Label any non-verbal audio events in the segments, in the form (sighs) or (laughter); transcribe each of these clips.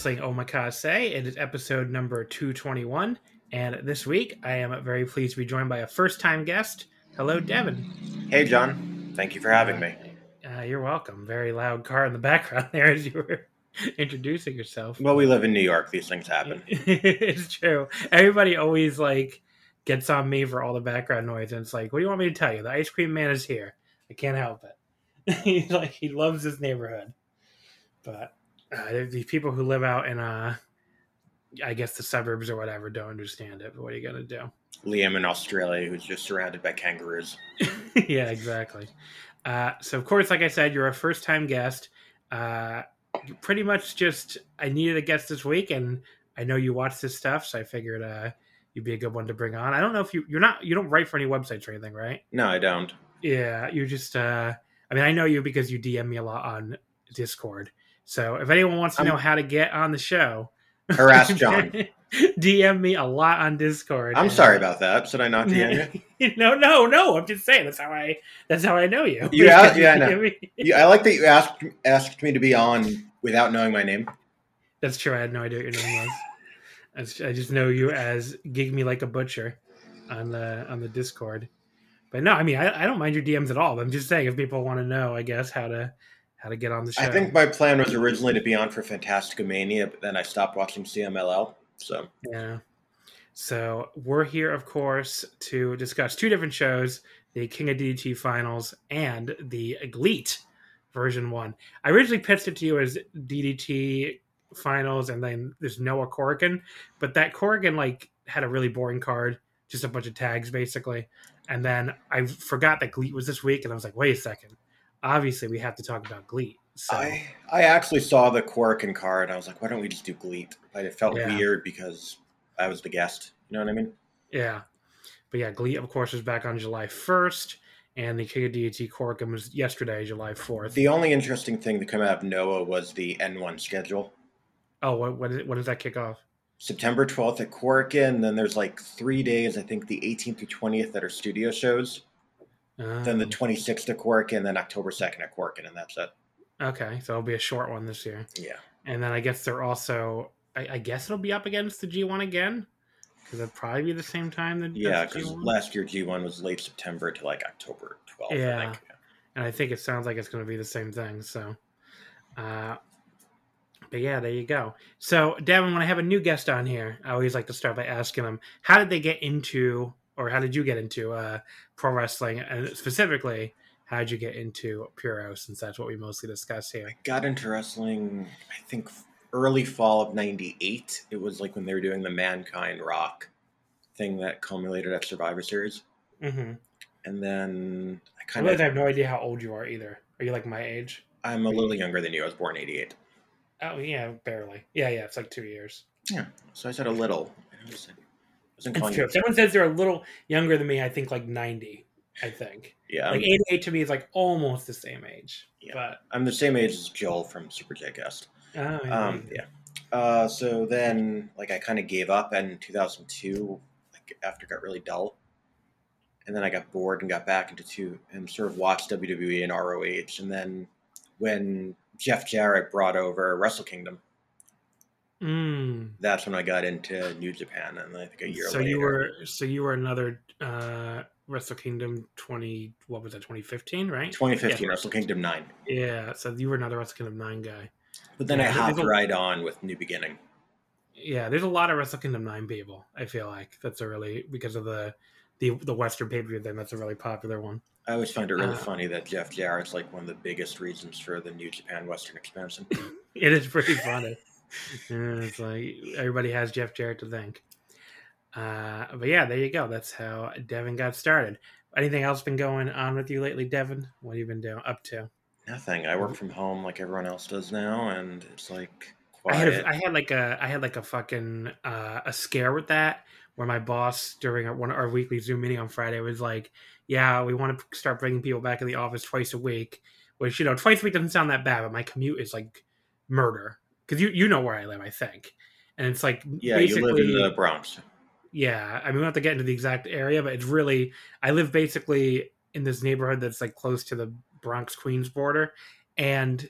Wrestling Omakase. It is episode number 221. And this week, I am very pleased to be joined by a first time guest. Hello, Devin. Hey, John. Thank you for having me. Uh, you're welcome. Very loud car in the (laughs) background there as you were (laughs) introducing yourself. Well, we live in New York. These things happen. (laughs) it's true. Everybody always like gets on me for all the background noise. And it's like, what do you want me to tell you? The ice cream man is here. I can't help it. He's like, he loves his neighborhood. But uh, these people who live out in uh I guess the suburbs or whatever don't understand it. But what are you gonna do? Liam in Australia, who's just surrounded by kangaroos. (laughs) yeah, exactly. Uh, so of course, like I said, you're a first time guest. Uh, pretty much just I needed a guest this week, and I know you watch this stuff, so I figured uh, you'd be a good one to bring on. I don't know if you you're not you don't write for any websites or anything, right? No, I don't. Yeah, you just. uh I mean, I know you because you DM me a lot on Discord. So if anyone wants to know how to get on the show, harass (laughs) John. (laughs) DM me a lot on Discord. I'm and, sorry about that. Should I not DM you? (laughs) no, no, no. I'm just saying that's how I that's how I know you. You asked, yeah, I know. I like that you asked asked me to be on without knowing my name. That's true. I had no idea what your name was. I just know you as Gig Me Like a Butcher on the on the Discord. But no, I mean I, I don't mind your DMs at all. I'm just saying if people want to know, I guess how to how to get on the show. I think my plan was originally to be on for Fantastica Mania, but then I stopped watching CMLL. So yeah. So we're here, of course, to discuss two different shows: the King of DDT Finals and the GLEAT version one. I originally pitched it to you as DDT Finals, and then there's Noah Korakuen, but that Korakuen like had a really boring card, just a bunch of tags basically. And then I forgot that GLEAT was this week, and I was like, wait a second obviously we have to talk about GLEAT. So. I I actually saw the Korakuen card and I was like, why don't we just do GLEAT? But it felt yeah. weird because I was the guest. You know what I mean? Yeah. But yeah, GLEAT, of course, is back on July 1st, and the King of DDT Korakuen was yesterday, July 4th. The only interesting thing to come out of Noah was the N1 schedule. Oh, what, what, is, what does that kick off? September 12th at Korakuen, then there's like three days, I think the 18th through 20th that are studio shows. Then the 26th at Korakuen, and then October 2nd at Korakuen, and that's it. Okay, so it'll be a short one this year. Yeah. And then I guess they're also, I, I guess it'll be up against the G1 again, because it'll probably be the same time. That, yeah, because last year G1 was late September to like October 12th. Yeah. I think. And I think it sounds like it's going to be the same thing. So, uh, but yeah, there you go. So, Devin, when I have a new guest on here, I always like to start by asking them, how did they get into or how did you get into uh, pro wrestling? And specifically, how did you get into Puro, since that's what we mostly discuss here? I got into wrestling, I think, early fall of 98. It was like when they were doing the Mankind Rock thing that culminated at Survivor Series. Mm-hmm. And then I kind of. I have no idea how old you are either. Are you like my age? I'm a little younger than you. I was born 88. Oh, yeah, barely. Yeah, yeah, it's like two years. Yeah. So I said a little. I said it's true. If someone says they're a little younger than me, I think like 90. I think. Yeah. Like 88 to me is like almost the same age. Yeah. But I'm the same age as Joel from Super J Cast. Oh, yeah. Um, yeah. Uh, so then, like, I kind of gave up in 2002, like, after it got really dull. and then I got bored and got back into two and sort of watched WWE and ROH, and then when Jeff Jarrett brought over Wrestle Kingdom, Mm. that's when I got into New Japan, and I think a year So later. you were so you were another uh Wrestle Kingdom twenty what was that twenty fifteen right? 2015 Yeah. Wrestle Kingdom 9. Yeah, so you were another Wrestle Kingdom nine guy. But then I Yeah, hopped a- right on with New Beginning. Yeah, there's a lot of Wrestle Kingdom nine people. I feel like that's a really because of the the the Western pay per view. Then that's a really popular one. I always find it really Uh, funny that Jeff Jarrett's like one of the biggest reasons for the New Japan Western expansion. (laughs) It is pretty funny. It's like everybody has Jeff Jarrett to thank. Uh, but yeah, there you go. That's how Devin got started. Anything else been going on with you lately, Devin? What have you been doing up to? Nothing. I work from home like everyone else does now, and it's like I had, quiet. a, I had like a I had like a fucking uh, a scare with that where my boss during our, one our weekly Zoom meeting on Friday was like, "Yeah, we want to start bringing people back in the office twice a week." Which you know, twice a week doesn't sound that bad, but my commute is like murder because you you know where I live, I think, and it's like yeah, you live in basically- the Bronx. yeah, I mean, we don't have to get into the exact area, but it's really I live basically in this neighborhood that's like close to the Bronx Queens border, and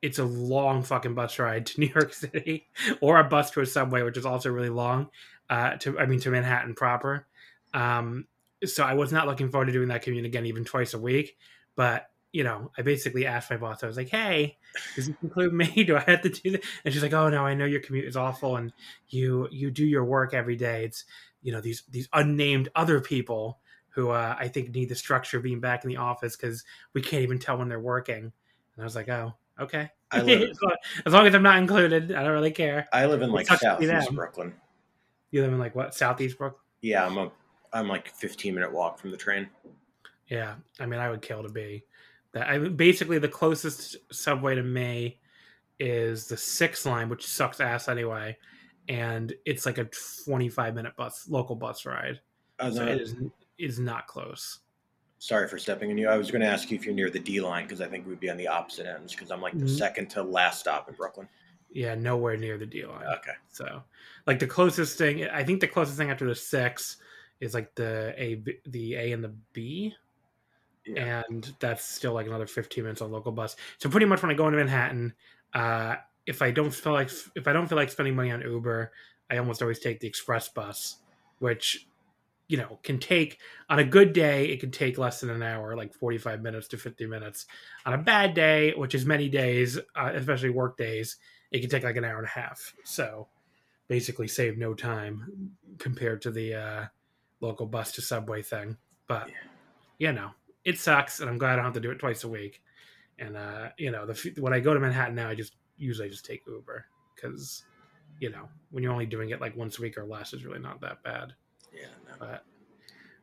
it's a long fucking bus ride to (laughs) New York City, or a bus to a subway, which is also really long. Uh, to I mean to Manhattan proper. Um, so I was not looking forward to doing that commute again, even twice a week. But you know, I basically asked my boss. I was like, "Hey, does this include me? (laughs) Do I have to do that?" And she's like, "Oh no, I know your commute is awful, and you you do your work every day. It's you know these these unnamed other people who uh, I think need the structure of being back in the office because we can't even tell when they're working." And I was like, "Oh, okay. (laughs) As, long, as long as I'm not included, I don't really care." I live in like southeast. Brooklyn. You live in like what Southeast Brooklyn? Yeah, I'm a I'm like 15 minute walk from the train. Yeah, I mean, I would kill to be that. I mean, basically the closest subway to me is the six line, which sucks ass anyway, and it's like a twenty-five minute bus, local bus ride. Uh, So no, it is is not close. sorry for stepping in you. I was going to ask you if you're near the D line because I think we'd be on the opposite ends because I'm like the Mhm. second to last stop in Brooklyn. Yeah, nowhere near the D line. Okay. So, like the closest thing, I think the closest thing after the six is like the A, the A and the B, Yeah. and that's still like another fifteen minutes on local bus. So pretty much when I go into Manhattan, uh, if I don't feel like if I don't feel like spending money on Uber, I almost always take the express bus, which you know can take on a good day it can take less than an hour like 45 minutes to 50 minutes on a bad day which is many days uh, especially work days it can take like an hour and a half so basically save no time compared to the uh, local bus to subway thing but you know it sucks and i'm glad i don't have to do it twice a week and uh, you know the when i go to manhattan now i just usually just take uber because you know when you're only doing it like once a week or less it's really not that bad Yeah. No. but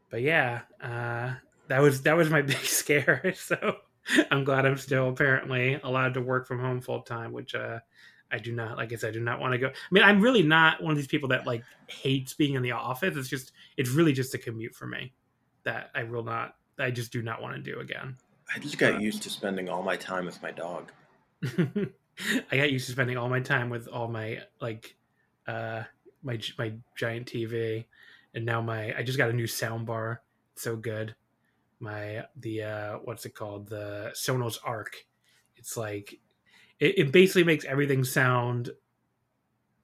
but yeah uh that was that was my (laughs) big scare (laughs) so i'm glad i'm still apparently allowed to work from home full time which uh i do not like i said i do not want to go i mean i'm really not one of these people that like hates being in the office it's just it's really just a commute for me that i will not i just do not want to do again I just got used to spending all my time with my dog. (laughs) I got used to spending all my time with all my like uh my my giant TV and now my I just got a new sound bar. It's so good. My the uh what's it called? The Sonos Arc. It's like it, it basically makes everything sound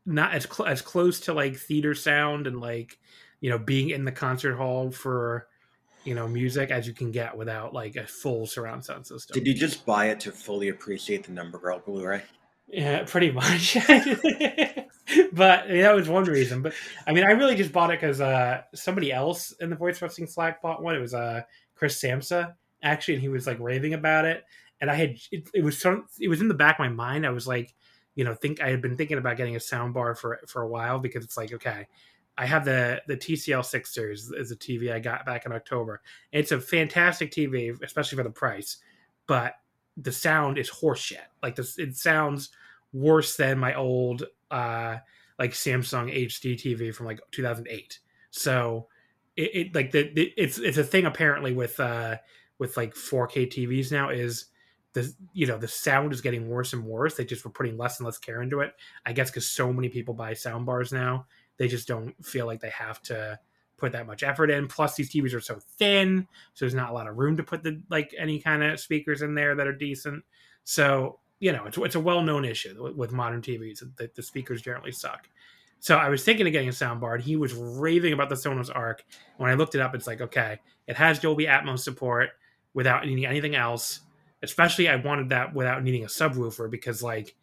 not as cl- as close to like theater sound and like you know being in the concert hall for you know music as you can get without like a full surround sound system. Did you just buy it to fully appreciate the Number Girl Blu-ray? Yeah, pretty much. (laughs) but I mean, that was one reason. But I mean, I really just bought it because uh, somebody else in the voice wrestling Slack bought one. It was uh, Chris Samsa actually, and he was like raving about it. And I had it, it was some it was in the back of my mind. I was like, you know, think I had been thinking about getting a sound bar for for a while because it's like okay. I have the the TCL six series is a TV I got back in October. It's a fantastic TV, especially for the price. But the sound is horseshit. Like this, it sounds worse than my old uh like Samsung HD TV from like 2008. So it, it like the, the it's it's a thing apparently with uh with like 4K TVs now is the you know the sound is getting worse and worse. They just were putting less and less care into it. I guess because so many people buy sound bars now, they just don't feel like they have to put that much effort in. Plus, these TVs are so thin, so there's not a lot of room to put the like any kind of speakers in there that are decent. So you know, it's it's a well known issue with, modern TVs that the speakers generally suck. So I was thinking of getting a soundbar, and he was raving about the Sonos Arc. When I looked it up, it's like, okay, it has Dolby Atmos support without needing anything else. Especially, I wanted that without needing a subwoofer because, like,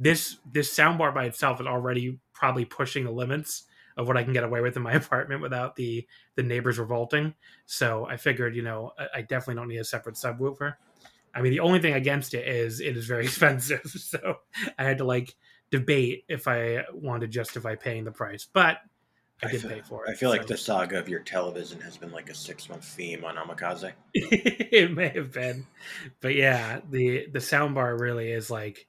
this this soundbar by itself is already probably pushing the limits of what I can get away with in my (laughs) apartment without the the neighbors revolting. So I figured, you know, I, I definitely don't need a separate subwoofer. I mean, the only thing against it is it is very (laughs) expensive. (laughs) So I had to like debate if I wanted to justify paying the price, but I, did feel, pay for it. I feel so. like the saga of your television has been like a six month theme on Omakase. it may have been, but yeah, the the soundbar really is like,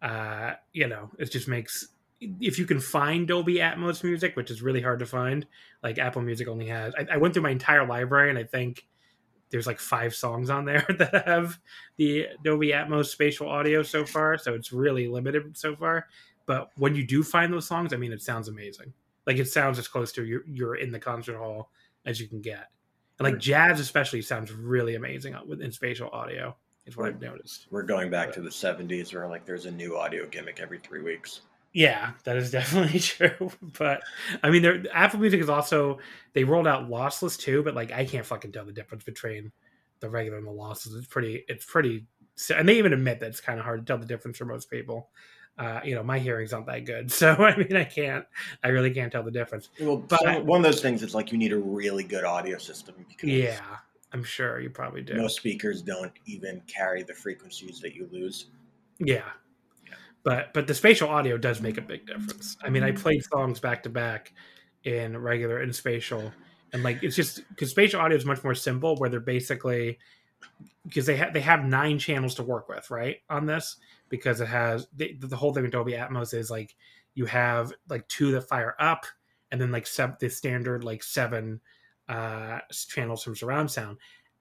uh, you know, it just makes if you can find Dolby Atmos music, which is really hard to find. Like Apple Music only has. I, I went through my entire library, and I think there's like five songs on there (laughs) that have the Dolby Atmos spatial audio so far, so it's really limited so far. But when you do find those songs, I mean, it sounds amazing. Like it sounds as close to you're, you're in the concert hall as you can get. And like jazz, especially, sounds really amazing in spatial audio. Is what I've noticed. We're going back but, to the '70s, where like there's a new audio gimmick every three weeks. Yeah, that is definitely (laughs) true. But I mean, there Apple Music is also they rolled out lossless too, but like I can't fucking tell the difference between the regular and the losses. It's pretty, it's pretty, and they even admit that it's kind of hard to tell the difference for most people. Uh, you know, my hearing's not that good, (laughs) so I mean, I can't, I really can't tell the difference. Well, but so one of those things is like you need a really good audio system. Because yeah, I'm sure you probably do. Most speakers don't even carry the frequencies that you lose. Yeah, but but the spatial audio does make a big difference. I mean, I played songs back to back in regular and spatial, and like it's just because spatial audio is much more simple, where they're basically because they have they have nine channels to work with, right? On this because it has the, the whole thing with Dolby Atmos is like you have like two that fire up, and then like sub the standard like seven uh channels from surround sound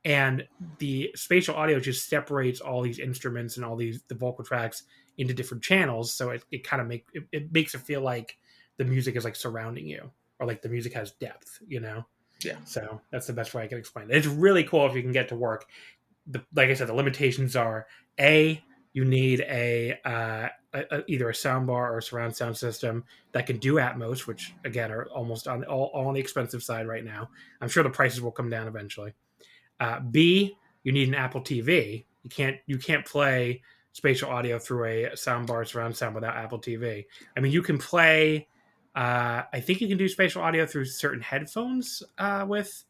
and the spatial audio just separates all these instruments and all these the vocal tracks into different channels so it, it kind of make it, it, makes it feel like the music is like surrounding you or like the music has depth you know? Yeah. So that's the best way i can explain it. It's really cool if you can get to work. The, like i said the limitations are a you need a, uh, a, a, either a soundbar or a surround sound system that can do atmos which again are almost on all, all on the expensive side right now. I'm sure the prices will come down eventually. Uh, b you need an apple tv you can't you can't play spatial audio through a soundbar surround sound without Apple TV. I mean, you can play. Uh, I think you can do spatial audio through certain headphones uh, with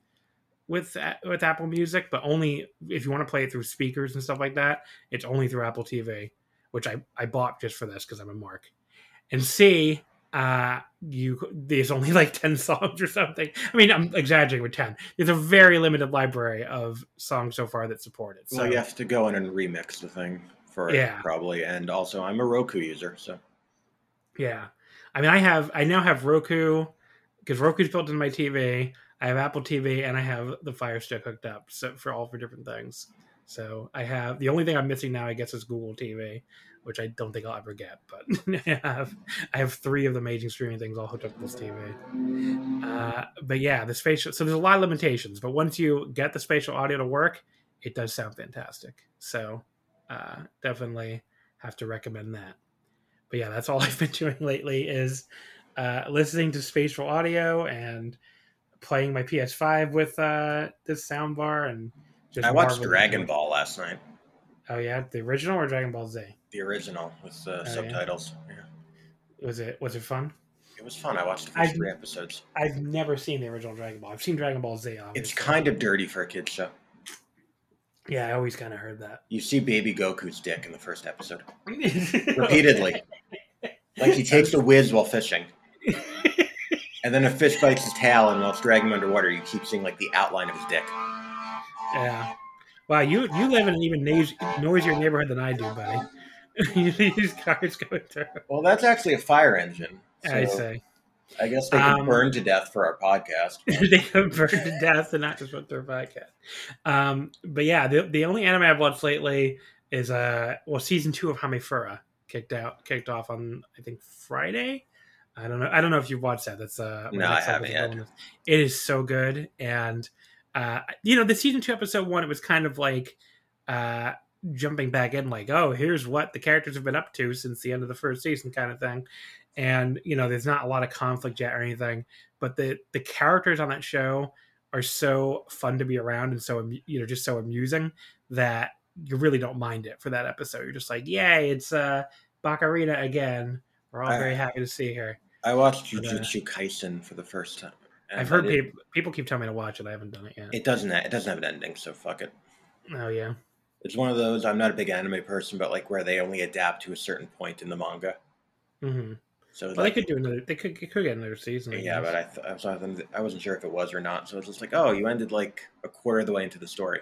with uh, with Apple Music, but only if you want to play it through speakers and stuff like that. It's only through Apple TV, which I I bought just for this because I'm a mark. And C, uh, you there's only like (laughs) 10 songs or something. I mean, I'm exaggerating with 10. There's a very limited library of songs so far that support it. So well, you have to go in and remix the thing for yeah. it probably. And also, I'm a Roku user, so yeah. I mean, I have I now have Roku because Roku's built into my TV. I have Apple TV and I have the Fire Stick hooked up so for all for different things. So I have the only thing I'm missing now, I guess, is Google TV, which I don't think I'll ever get. But (laughs) I have I have three of the major streaming things all hooked up to this TV. Uh, but yeah, the spatial. So there's a lot of limitations, but once you get the spatial audio to work, it does sound fantastic. So uh, definitely have to recommend that. But yeah, that's all (laughs) I've been doing lately is uh, listening to spatial audio and playing my PS5 with uh, this soundbar and just. I watched Dragon Ball last night. Oh yeah, the original or Dragon Ball Z? The original with uh, oh, subtitles. Yeah. yeah. Was it was it fun? It was fun. I watched the 1st three episodes. I've never seen the original Dragon Ball. I've seen Dragon Ball Z. Obviously. It's kind of dirty for a kid show. Yeah, I always kind of heard that. You see Baby Goku's dick in the first episode (laughs) repeatedly. like he takes a whiz while fishing. and then a fish bites his tail, and while it's dragging him underwater, you keep seeing like the outline of his dick. Yeah. Wow, you you live in an even noisier neighborhood than I do, buddy. (laughs) These cars going through. Well, that's actually a fire engine. So. I say. I guess they could um, burn to death for our podcast. (laughs) they could burn to death and not just for their podcast. Um, but yeah, the, the only anime I've watched lately is uh well season two of Hamefura kicked out kicked off on I think Friday. I don't know. I don't know if you've watched that. That's uh, no, I haven't yet. It is so good, and uh, you know, the season two episode one, it was kind of like uh, jumping back in, like, oh, here's what the characters have been up to since the end of the first season, kind of thing. And you know, there's not a lot of conflict yet or anything, but the the characters on that show are so fun to be around and so you know just so amusing that you really don't mind it for that episode. You're just like, yay, it's uh again. We're all I, very happy to see her. I watched uh, Jujutsu uh, Kaisen for the first time. I've heard people people keep telling me to watch it. I haven't done it yet. It doesn't. Have, it doesn't have an ending, so fuck it. Oh yeah. It's one of those. I'm not a big anime person, but like where they only adapt to a certain point in the manga. Mm-hmm. So well, like, they could do another. They could, could get another season. I yeah, guess. but I, th- I was I wasn't sure if it was or not. So it's just like, oh, you ended like a quarter of the way into the story.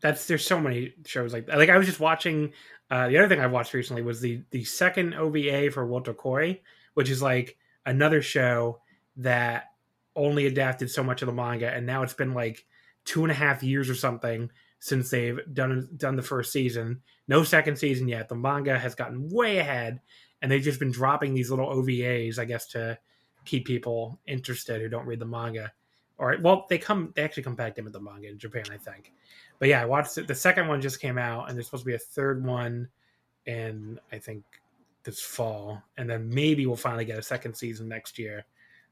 That's there's so many shows like that. Like I was just watching. Uh, the other thing I watched recently was the the second OVA for Wotakoi, which is like another show that only adapted so much of the manga, and now it's been like two and a half years or something since they've done done the first season. No second season yet. The manga has gotten way ahead, and they've just been dropping these little OVAs, I guess, to keep people interested who don't read the manga. Or well, they come they actually come back in with the manga in Japan, I think. But yeah, I watched it. The second one just came out, and there's supposed to be a third one, in I think this fall, and then maybe we'll finally get a second season next year.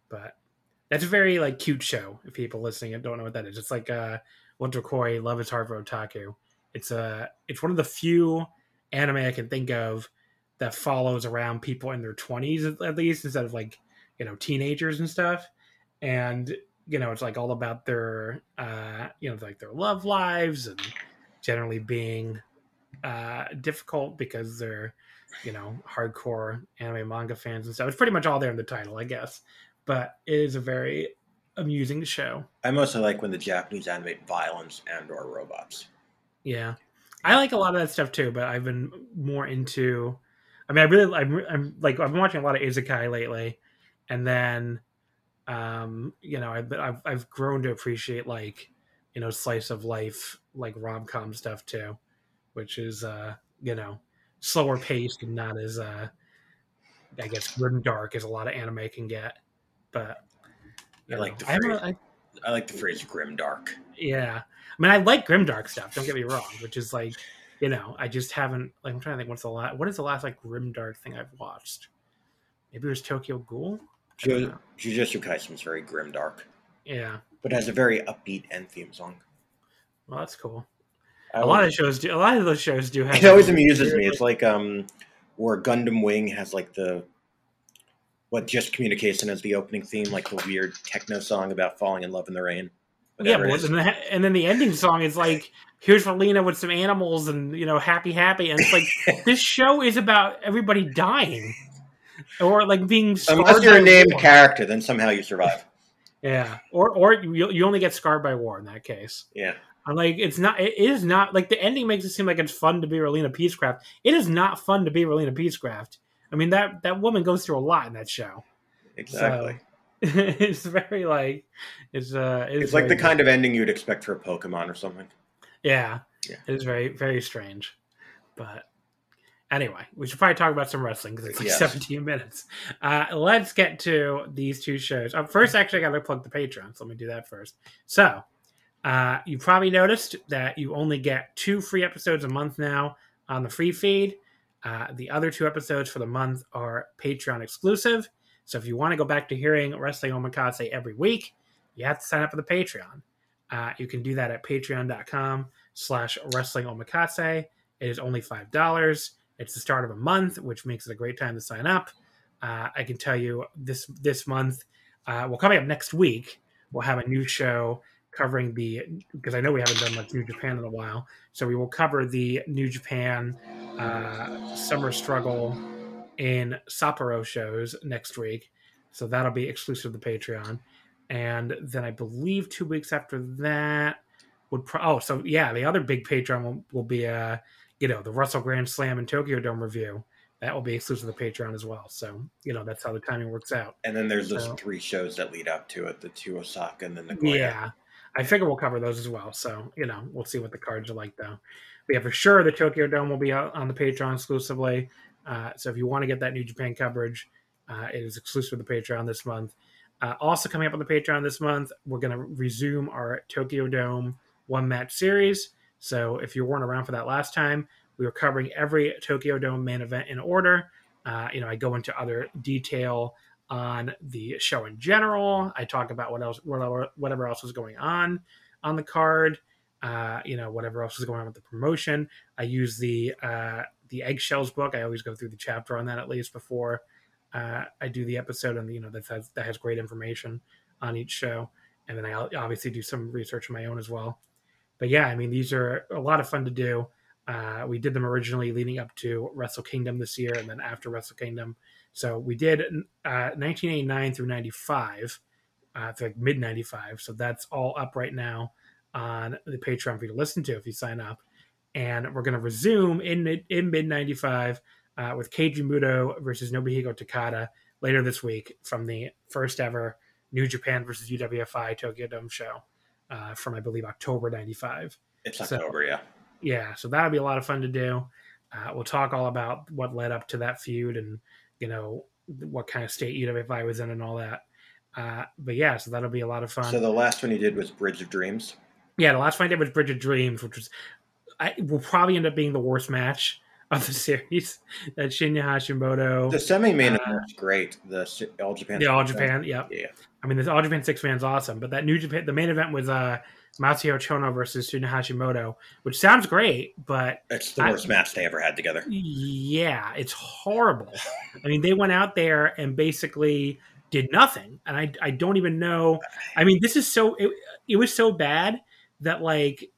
But that's a very like cute show. If people listening don't know what that is, it's like uh, Wotakoi Love Is Hard for Otaku. It's a uh, it's one of the few anime I can think of that follows around people in their 20s at least instead of like you know teenagers and stuff. And you know it's like all about their uh you know like their love lives and generally being uh difficult because they're you know hardcore anime manga fans and stuff. It's pretty much all there in the title i guess. But it is a very amusing show. I mostly like when the japanese animate violence and or robots. Yeah. I like a lot of that stuff too but i've been more into I mean, I really, I'm, I'm like, I've been watching a lot of Isekai lately, and then, um, you know, I've, I've, I've grown to appreciate like, you know, slice of life, like rom com stuff too, which is, uh, you know, slower paced and not as, uh, I guess, grim dark as a lot of anime can get. But I like the phrase. I, I like the phrase grim dark. Yeah, I mean, I like grim dark stuff. Don't get me wrong, which is like you know, I just haven't like I'm trying to think what's the last what is the last like grim dark thing I've watched? Maybe it was Tokyo Ghoul. Ju- Jujutsu Kaisen is very grim dark. Yeah, but has a very upbeat end theme song. Well, that's cool. I a lot of shows do. A lot of those shows do have. It always amuses me. It's like um, where Gundam Wing has like the what just communication as the opening theme, like the weird techno song about falling in love in the rain. Yeah, and, the, and then the ending song is like, "Here's Relena with some animals and you know, happy, happy," and it's like (laughs) this show is about everybody dying or like being. Unless you're a named war. character, then somehow you survive. Yeah, or or you you only get scarred by war in that case. Yeah. I'm like, it's not. It is not like the ending makes it seem like it's fun to be Relena Peacecraft. It is not fun to be Relena Peacecraft. I mean that that woman goes through a lot in that show. Exactly. So, (laughs) it's very like it's uh it's, it's like the kind of ending you'd expect for a Pokemon or something. Yeah, yeah, it is very very strange, but anyway, we should probably talk about some wrestling because it's like yes. 17 minutes. Uh, let's get to these two shows. Uh, first, actually, I got to plug the Patreon, so let me do that first. So, uh, you probably noticed that you only get two free episodes a month now on the free feed. Uh, the other two episodes for the month are Patreon exclusive. So if you want to go back to hearing Wrestling Omakase every week, you have to sign up for the Patreon. Uh, you can do that at patreon.com slash wrestling omakase. It is only $5. It's the start of a month, which makes it a great time to sign up. Uh, I can tell you this this month, uh, well, coming up next week, we'll have a new show covering the because I know we haven't done much New Japan in a while, so we will cover the New Japan uh, Summer Struggle in Sapporo shows next week. So that'll be exclusive to Patreon. And then I believe two weeks after that would pro- oh so yeah the other big Patreon will, will be uh you know the Wrestle Grand Slam and Tokyo Dome review that will be exclusive to Patreon as well. So you know that's how the timing works out. And then there's those three shows that lead up to it: the two Osaka and then the Nagoya. Yeah, I figure we'll cover those as well. So you know we'll see what the cards are like though. But yeah, for sure the Tokyo Dome will be on the Patreon exclusively. Uh, so if you want to get that New Japan coverage, Uh, it is exclusive to the Patreon this month. Uh, also coming up on the Patreon this month, we're going to resume our Tokyo Dome one match series. So if you weren't around for that last time, we were covering every Tokyo Dome main event in order. Uh, you know, I go into other detail on the show in general. I talk about what else, whatever, whatever else was going on on the card. Uh, you know, whatever else was going on with the promotion. I use the uh, the eggshells book. I always go through the chapter on that at least before uh, I do the episode, and you know that has, that has great information on each show. And then I obviously do some research of my own as well. But yeah, I mean, these are a lot of fun to do. Uh, we did them originally leading up to Wrestle Kingdom this year, and then after Wrestle Kingdom. So we did uh, 1989 through 95, uh, like mid 95. So that's all up right now on the Patreon for you to listen to if you sign up. And we're going to resume in in mid 95 uh, with Keiji Muto versus Nobuhiko Takada later this week from the first ever New Japan versus UWFI Tokyo Dome show uh, from, I believe, October 95. It's October, so, yeah. Yeah, so that'll be a lot of fun to do. Uh, we'll talk all about what led up to that feud and, you know, what kind of state UWFI was in and all that. Uh, but yeah, so that'll be a lot of fun. So the last one you did was Bridge of Dreams. Yeah, the last one I did was Bridge of Dreams, which was I will probably end up being the worst match (laughs) of the series. That Shinya Hashimoto. The semi main uh, event was great. The All Japan. The All Japan. Yep. Yeah. I mean, the All Japan six man's awesome, but that New Japan, the main event was uh Masahiro Chono versus Shinya Hashimoto, which sounds great, but it's the worst I, match they ever had together. Yeah, it's horrible. I mean, they went out there and basically did nothing, and I I don't even know. I mean, this is so it, it was so bad that like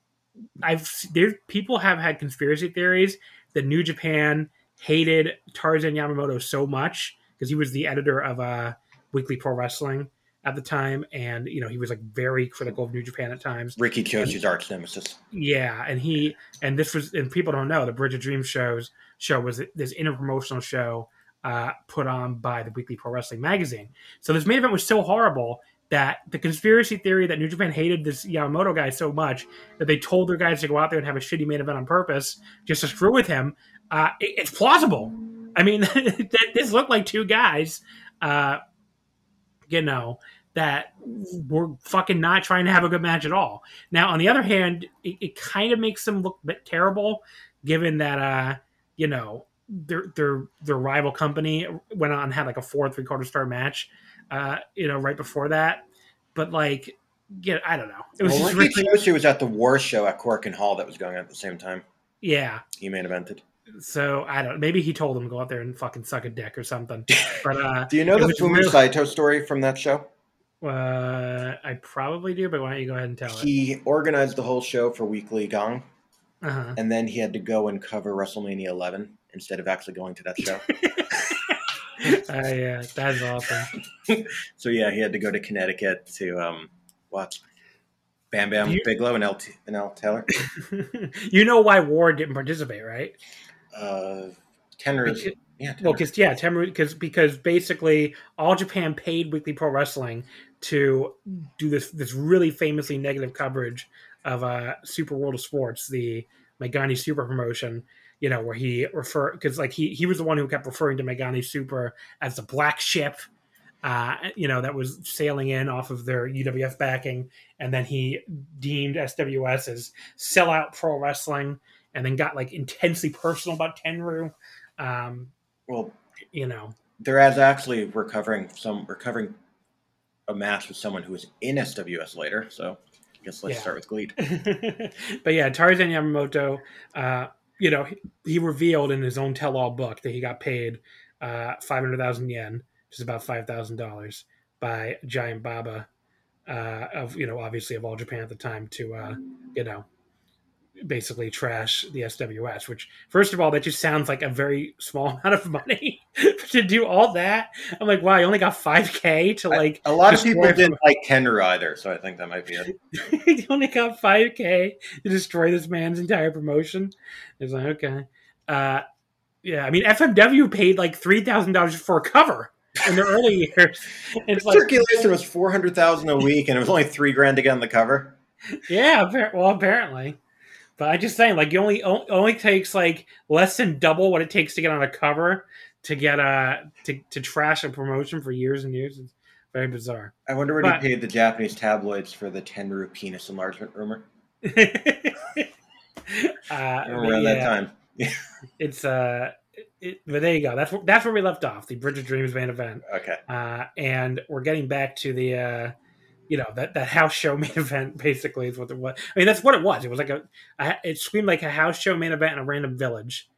I've there people have had conspiracy theories that New Japan hated Tarzan Yamamoto so much because he was the editor of uh, Weekly Pro Wrestling at the time, and you know he was like very critical of New Japan at times. Riki Choshu's arch nemesis. Yeah, and he and this was and people don't know the Bridge of Dreams shows show was this interpromotional show uh, put on by the Weekly Pro Wrestling magazine. So this main event was so horrible that the conspiracy theory that New Japan hated this Yamamoto guy so much that they told their guys to go out there and have a shitty main event on purpose just to screw with him, uh, it, it's plausible. I mean, (laughs) this looked like two guys, uh, you know, that were fucking not trying to have a good match at all. Now, on the other hand, it, it kind of makes them look a bit terrible, given that, uh, you know, their their their rival company went on and had like a four three quarter star match uh, you know, right before that. But like, yeah, I don't know. It was well, Riki really, was at the War show at Korakuen Hall that was going on at the same time. Yeah, he main evented. So I don't. Maybe he told him to go out there and fucking suck a dick or something. (laughs) But uh, do you know the Fumi really, Saito story from that show? Uh, I probably do, but why don't you go ahead and tell he it? He organized the whole show for Weekly Gong, uh-huh. and then he had to go and cover WrestleMania 11 instead of actually going to that show. (laughs) uh, (laughs) yeah, that's awesome. (laughs) so yeah, he had to go to Connecticut to um, watch Bam Bam you, Bigelow and L and L Taylor. (laughs) you know why WAR didn't participate, right? Uh, Tenryu. yeah, well, because yeah, Tenryu because because basically all Japan paid Weekly Pro Wrestling to do this this really famously negative coverage of uh, Super World of Sports, the Megane Super promotion, you know, where he refer because like he he was the one who kept referring to Megane Super as the black ship, uh, you know, that was sailing in off of their UWF backing, and then he deemed SWS as sellout pro wrestling, and then got like intensely personal about Tenryu. Um, well, you know, they're as actually recovering some recovering a match with someone who was in SWS later, so. I guess let's yeah. start with GLEAT. (laughs) but yeah, Tarzan Yamamoto, uh, you know, he, revealed in his own tell-all book that he got paid uh, five hundred thousand yen, which is about five thousand dollars, by Giant Baba, uh, of you know, obviously of all Japan at the time, to uh, you know, basically trash the SWS. Which, first of all, that just sounds like a very small (laughs) amount of money (laughs) to do all that. I'm like, wow, you only got five k to like. A lot of people didn't (laughs) like Tenryu either, so I think that might be it. you only got five k to destroy this man's entire promotion. It's like okay, uh, yeah. I mean, FMW paid like three thousand dollars for a cover in the early years. And like, circulation was four hundred thousand a week, and it was only three grand to get on the cover. Yeah, well, apparently. But I just saying, like, it only only takes like less than double what it takes to get on a cover to get a to, to trash a promotion for years and years. It's very bizarre. I wonder what But- he paid the Japanese tabloids for the Tenryu penis enlargement rumor. (laughs) uh, Around that yeah, time. (laughs) It's uh, it, but there you go. That's that's where we left off. The Bridge of Dreams main event. Okay. uh, and we're getting back to the uh, you know that that house show (laughs) main event basically is what it was. I mean that's what it was. It was like a, a it screamed like a house show main event in a random village,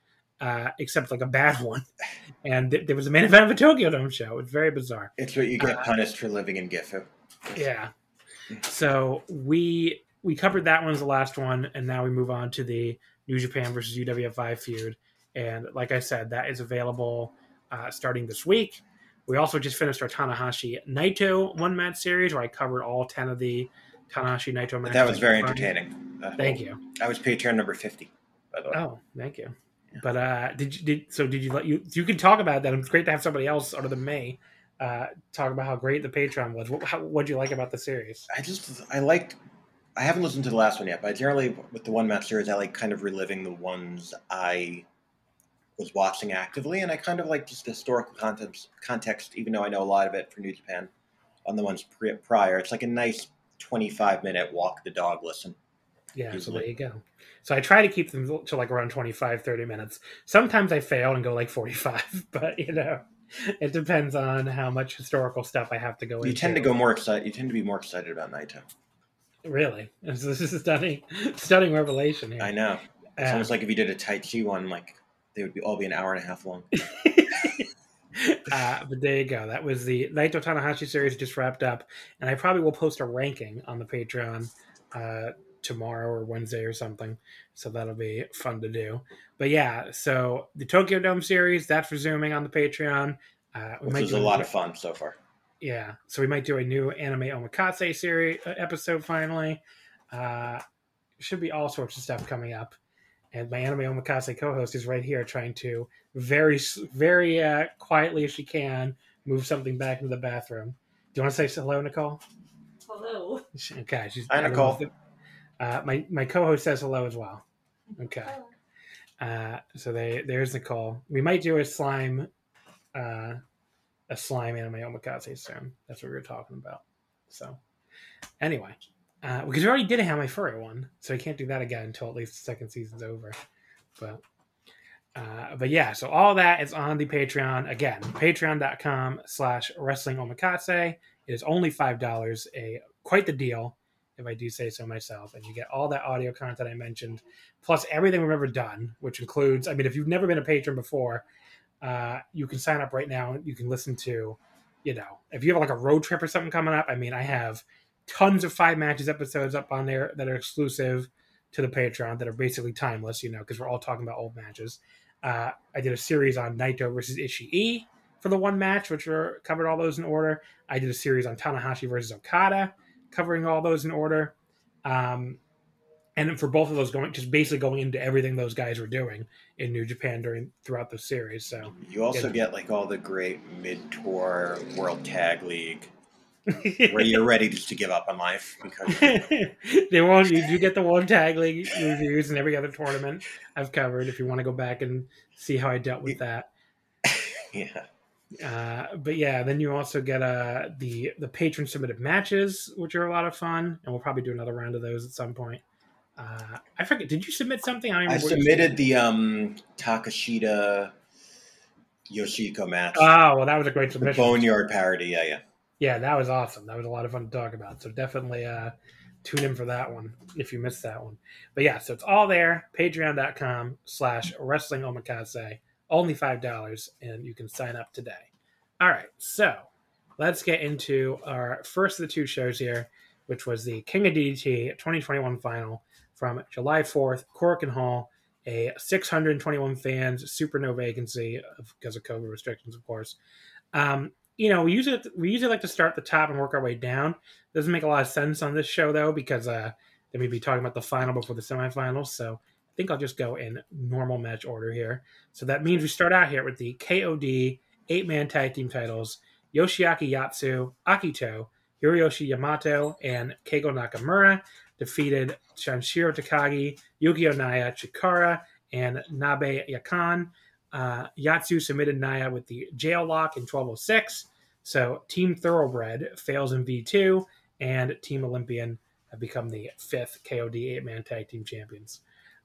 uh, except like a bad (laughs) one. And th- there was a main event of a Tokyo Dome show. It's very bizarre. It's what you get Uh, punished for living in Gifu. Yeah. So we we covered that one as the last one, and now we move on to the New Japan versus UWF feud. And like I said, that is available uh, starting this week. We also just finished our Tanahashi Naito one match series where I covered all ten of the Tanahashi Naito matches. That was very Fun. entertaining. Uh, Thank you. I was Patreon number 50, by the way. Oh, thank you. But uh, did you did so? Did you let you you can talk about that? It's great to have somebody else other than me uh, talk about how great the Patreon was. What how, what'd you like about the series? I just, I liked, I haven't listened to the last one yet, but generally, with the one match series, I like kind of reliving the ones I was watching actively, and I kind of like just historical context, context, even though I know a lot of it for New Japan on the ones pre- prior. It's like a nice 25 minute walk the dog listen. Yeah, so there you go. So I try to keep them to like around 25, 30 minutes. Sometimes I fail and go like 45, (laughs) but you know, it depends on how much historical stuff I have to go into. You tend to go more excited, you tend to be more excited about Naito. Really? (laughs) This is a stunning, stunning revelation here. I know. It's Uh, almost like if you did a Taichi one, like they would be all be an hour and a half long. (laughs) uh, but there you go. That was the Naito Tanahashi series just wrapped up, and I probably will post a ranking on the Patreon uh, tomorrow or Wednesday or something. So that'll be fun to do. But yeah, so the Tokyo Dome series that's resuming on the Patreon. Uh, we Which do a lot of fun so far. yeah. So we might do a new anime omakase series uh, episode finally. Uh, should be all sorts of stuff coming up. And my anime omakase co-host is right here, trying to very, very uh, quietly as she can move something back into the bathroom. Do you want to say hello, Nicole? Hello. She- Okay, she's. Hi, I don't Nicole. the- Uh, my my co-host says hello as well. (laughs) Okay. Uh, so they there's Nicole. We might do a slime, uh, a slime anime omakase soon. That's what we were talking about. So, anyway, uh, because we already did a Hamefura one, so we can't do that again until at least the second season's over. But, uh, but yeah, so all that is on the Patreon again. Patreon.com slash Wrestling Omakase. It is only five dollars. A quite the deal, if I do say so myself. And you get all that audio content I mentioned plus everything we've ever done, which includes, I mean, if you've never been a patron before, uh, you can sign up right now. You can listen to, you know, if you have like a road trip or something coming up. I mean, I have tons of five matches episodes up on there that are exclusive to the Patreon that are basically timeless, you know, because we're all talking about old matches. Uh, I did a series on Naito versus Ishii for the one match, which were covered all those in order. I did a series on Tanahashi versus Okada, covering all those in order. Um, and for both of those going just basically going into everything those guys were doing in New Japan during throughout the series. So You also Yeah. get like all the great mid-tour World Tag League where (laughs) you're ready just to give up on life because (laughs) they won't you do get the one tag league reviews and every other tournament I've covered if you want to go back and see how I dealt with that. (laughs) yeah, Uh, but yeah, then you also get uh, the the patron submitted matches, which are a lot of fun, and we'll probably do another round of those at some point. Uh, I forget. Did you submit something? I, I remember what you submitted the um Takashita Yoshiko match, Oh well, that was a great the submission. Boneyard parody. Yeah, yeah. Yeah, that was awesome. That was a lot of fun to talk about. So definitely uh, tune in for that one if you missed that one. But yeah, so it's all there. Patreon.com slash wrestling omakase. Only $5 and you can sign up today. All right, so let's get into our first of the two shows here, which was the King of DDT 2021 final from July 4th, Korakuen Hall. A 621 fans, super no vacancy because of COVID restrictions, of course. Um, you know, we usually we usually like to start the top and work our way down. Doesn't make a lot of sense on this show though because uh, then we'd be talking about the final before the semifinals. So I think I'll just go in normal match order here. So that means we start out here with the KOD eight man tag team titles: Yoshiaki Yatsu, Akito, Hiroyoshi Yamato, and Keigo Nakamura defeated Sanshiro Takagi, Yukio Naya, Chikara, and Nabe Yakan. Uh, Yatsu submitted Naya with the jail lock in 1206. So Team Thoroughbred fails in V2, and Team Olympian have become the fifth KOD eight man tag team champions.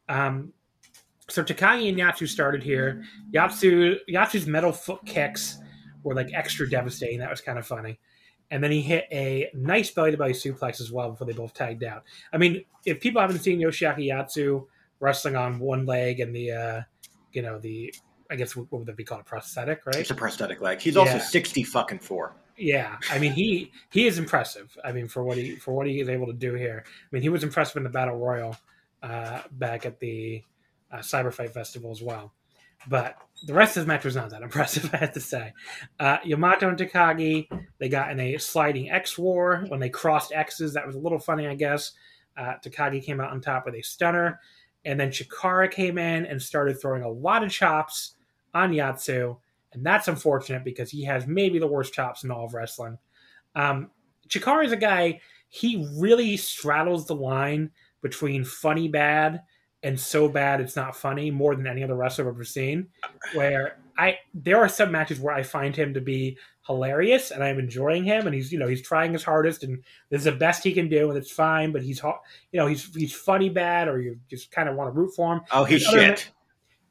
Um, so Takagi and Yatsu started here. Yatsu Yatsu's metal foot kicks were like extra devastating. That was kind of funny. And then he hit a nice belly to belly suplex as well before they both tagged out. I mean, if people haven't seen Yoshiaki Yatsu wrestling on one leg and the, uh, you know, the, I guess what would that be called? A prosthetic, right? It's a prosthetic leg. He's also sixty fucking four. Yeah, I mean he he is impressive. I mean for what he for what he is able to do here. I mean he was impressive in the battle royal uh, back at the uh, Cyber Fight Festival as well. But the rest of his match was not that (laughs) impressive, I have to say. Uh, Yamato and Takagi they got in a sliding X war when they crossed X's. That was a little funny, I guess. Uh, Takagi came out on top with a stunner, and then Chikara came in and started throwing a lot of chops on Yatsu and that's unfortunate because he has maybe the worst chops in all of wrestling. Um, Chikara is a guy he really straddles the line between funny bad and so bad it's not funny more than any other wrestler I've ever seen. Where I there are some matches where I find him to be hilarious and I'm enjoying him and he's you know he's trying his hardest and this is the best he can do and it's fine but he's you know he's he's funny bad or you just kind of want to root for him Oh, he's shit.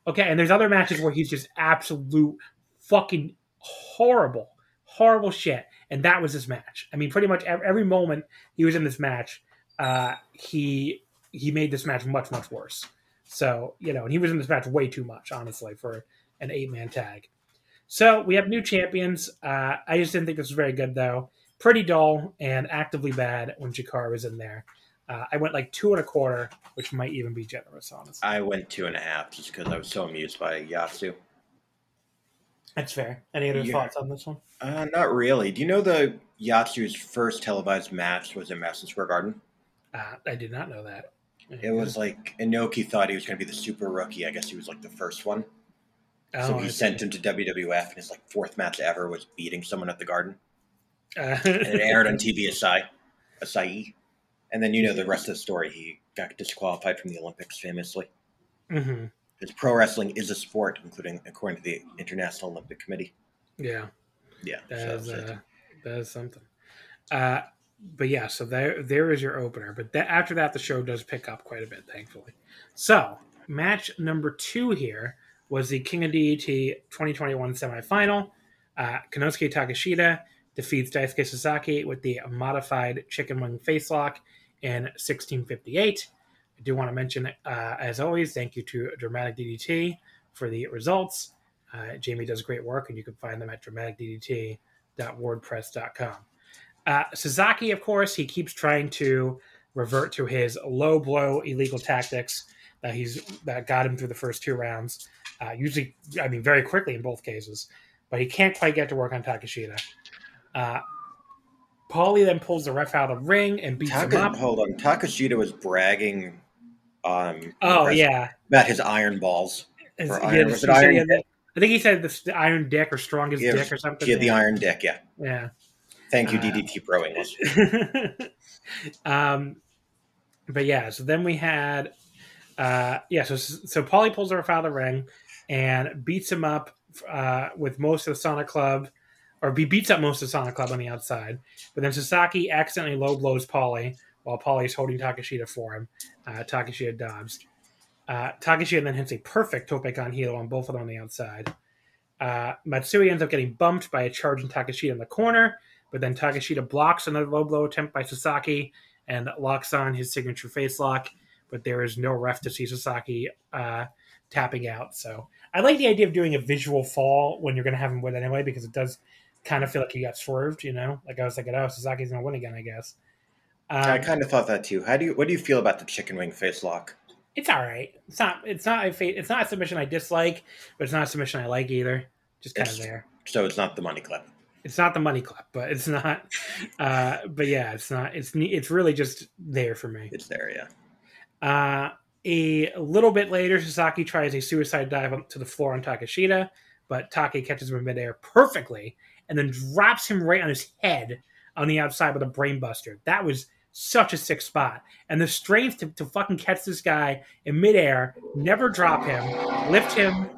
Okay, and there's other matches where he's just absolute fucking horrible, horrible shit. And that was his match. I mean, pretty much every, every moment he was in this match, uh, he he made this match much much worse. So you know, and he was in this match way too much, honestly, for an eight man tag. So we have new champions. Uh, I just didn't think this was very good though. Pretty dull and actively bad when Jakar was in there. Uh, I went like two and a quarter, which might even be generous, honestly. I went two and a half just because I was so amused by Yatsu. That's fair. Any other Yeah. thoughts on this one? Uh, not really. Do you know the Yatsu's first televised match was in Madison Square Garden? Uh, I did not know that. It was like Inoki thought he was going to be the super rookie. I guess he was like the first one. Oh, so he sent him to WWF, and his like fourth match ever was beating someone at the Garden. Uh, And it aired on (laughs) TV Asahi, Asahi. And then you know the rest of the story. He got disqualified from the Olympics famously. mhm. Because pro wrestling is a sport, including according to the International Olympic Committee. Yeah, Yeah. that so is that's uh, that is something. Uh, but yeah, so there there is your opener. But that, after that, the show does pick up quite a bit, thankfully. So match number two here was the King of DDT 2021 semifinal. Uh, Konosuke Takeshita defeats Daisuke Sasaki with the modified chicken wing facelock in 1658. I do want to mention, uh, as always, thank you to Dramatic DDT for the results. Uh, Jamie does great work, and you can find them at dramaticddt.wordpress.com. Uh, Sasaki, of course, he keeps trying to revert to his low blow illegal tactics that he's that got him through the first two rounds. Uh, usually, I mean, very quickly in both cases, but he can't quite get to work on Takeshita. Paulie then pulls the ref out of the ring and beats him up. hold on. Takeshita was bragging um, Oh yeah, about his iron balls. Is- Or iron- was it iron the- I think he said the, the iron dick or strongest Yeah, dick or something. He had the iron dick, yeah. Yeah. Thank you, Uh, DDT Pro English. (laughs) um, but yeah, so then we had, uh, yeah, so so Paulie pulls her out of the ring and beats him up uh, with most of the Sonic Club, or he beats up most of Sonic Club on the outside. But then Sasaki accidentally low blows Paulie while Paulie's holding Takeshita for him. Uh, Takeshita dodged. Uh, Takeshita then hits a perfect tope con hilo on both of them on the outside. Uh, Matsui ends up getting bumped by a charging Takeshita in the corner, but then Takeshita blocks another low blow attempt by Sasaki and locks on his signature face lock. But there is no ref to see Sasaki uh, tapping out. So I like the idea of doing a visual fall when you're going to have him win anyway, because it does kind of feel like he got swerved. You know, like I was thinking, oh, Sasaki's going to win again, I guess. Um, I kind of thought that too. How do you? What do you feel about the chicken wing face lock? it's all right. It's not. It's not a fa- It's not a submission I dislike, but it's not a submission I like either. Just kind of there. So it's not the money clip. It's not the money clap, but it's not. (laughs) Uh, but yeah, it's not. It's it's really just there for me. It's there, yeah. Uh, a little bit later, Sasaki tries a suicide dive up to the floor on Takeshita, but Take catches him in midair perfectly and then drops him right on his head on the outside with a brainbuster. That was such a sick spot. And the strength to, to fucking catch this guy in midair, never drop him, lift him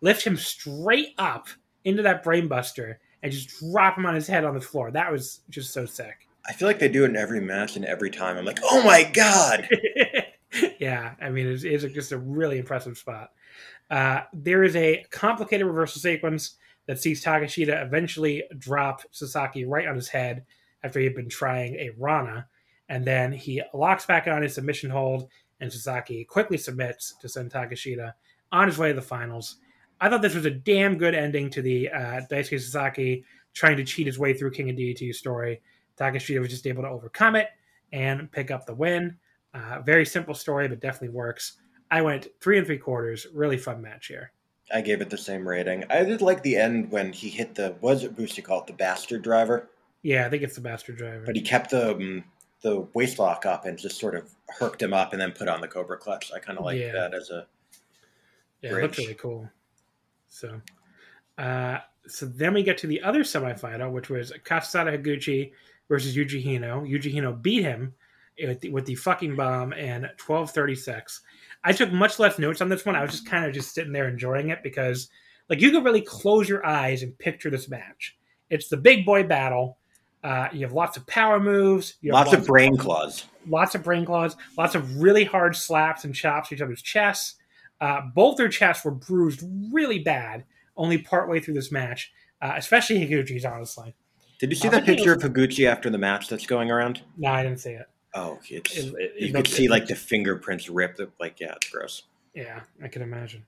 lift him straight up into that brainbuster, and just drop him on his head on the floor. That was just so sick. I feel like they do it in every match and every time. I'm like, oh my god! (laughs) yeah, I mean, it's, it's just a really impressive spot. Uh, there is a complicated reversal sequence that sees Takeshita eventually drop Sasaki right on his head after he had been trying a Rana, and then he locks back on his submission hold, and Sasaki quickly submits to send Takeshita on his way to the finals. I thought this was a damn good ending to the uh, Daisuke Sasaki trying to cheat his way through King of DDT story. Takeshita was just able to overcome it and pick up the win. Uh, very simple story, but definitely works. I went three and three quarters. Really fun match here. I gave it the same rating. I did like the end when he hit the was it Booster called the bastard driver, Yeah, I think it's the bastard driver. but he kept the um, the waist lock up and just sort of herked him up and then put on the Cobra clutch. I kind of like Yeah. that as a Yeah, it looked really cool. So, uh, so then we get to the other semifinal, which was Kazusada Higuchi versus Yuji Hino. Yuji Hino beat him with the, with the fucking bomb and twelve thirty six. I took much less notes on this one. I was just kind of just sitting there enjoying it because, like, you could really close your eyes and picture this match. It's the big boy battle. Uh, you have lots of power moves. You have lots of brain claws. lots of brain claws, lots of really hard slaps and chops to each other's chests. Uh, both their chests were bruised really bad only partway through this match, uh, especially Higuchi's, honestly. Did you see Uh, that picture was- of Higuchi after the match that's going around? No, I didn't see it. Oh, it's It- it- you could see like the fingerprints ripped. Like yeah, it's gross. Yeah, I can imagine.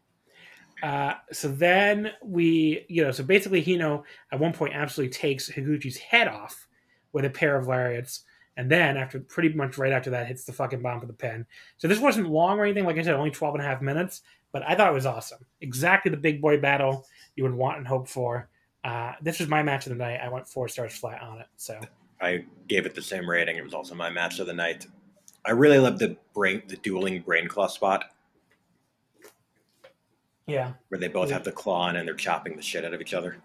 Uh, so then we, you know, so basically Hino at one point absolutely takes Higuchi's head off with a pair of lariats. And then after pretty much right after that hits the fucking bomb for the pen. So this wasn't long or anything. Like I said, only 12 and a half minutes, but I thought it was awesome. Exactly the big boy battle you would want and hope for. Uh, this was my match of the night. I went four stars flat on it. So I gave it the same rating. It was also my match of the night. I really love the brain, the dueling brain claw spot yeah, where they both Yeah. have the claw on and they're chopping the shit out of each other.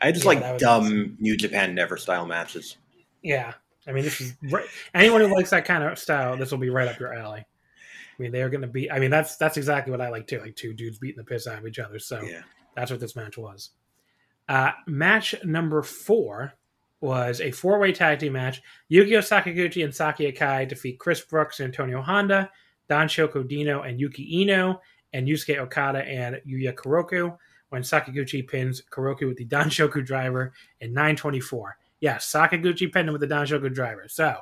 I just Yeah, like dumb awesome. New Japan Never style matches. Yeah, I mean, this is right, anyone who likes that kind of style. This will be right up your alley. I mean, they're going to be. I mean, that's that's exactly what I like too. Like two dudes beating the piss out of each other. So Yeah, that's what this match was. Uh, match number four was a four-way tag team match. Yukio Sakaguchi and Saki Akai defeat Chris Brooks Antonio Honda, Danshoku Dino and Yuki Ino, and Yusuke Okada and Yuya Koroku. When Sakaguchi pins Koroku with the Danshoku driver in 924. Yes, Sakaguchi pinned him with the Danshoku driver. So,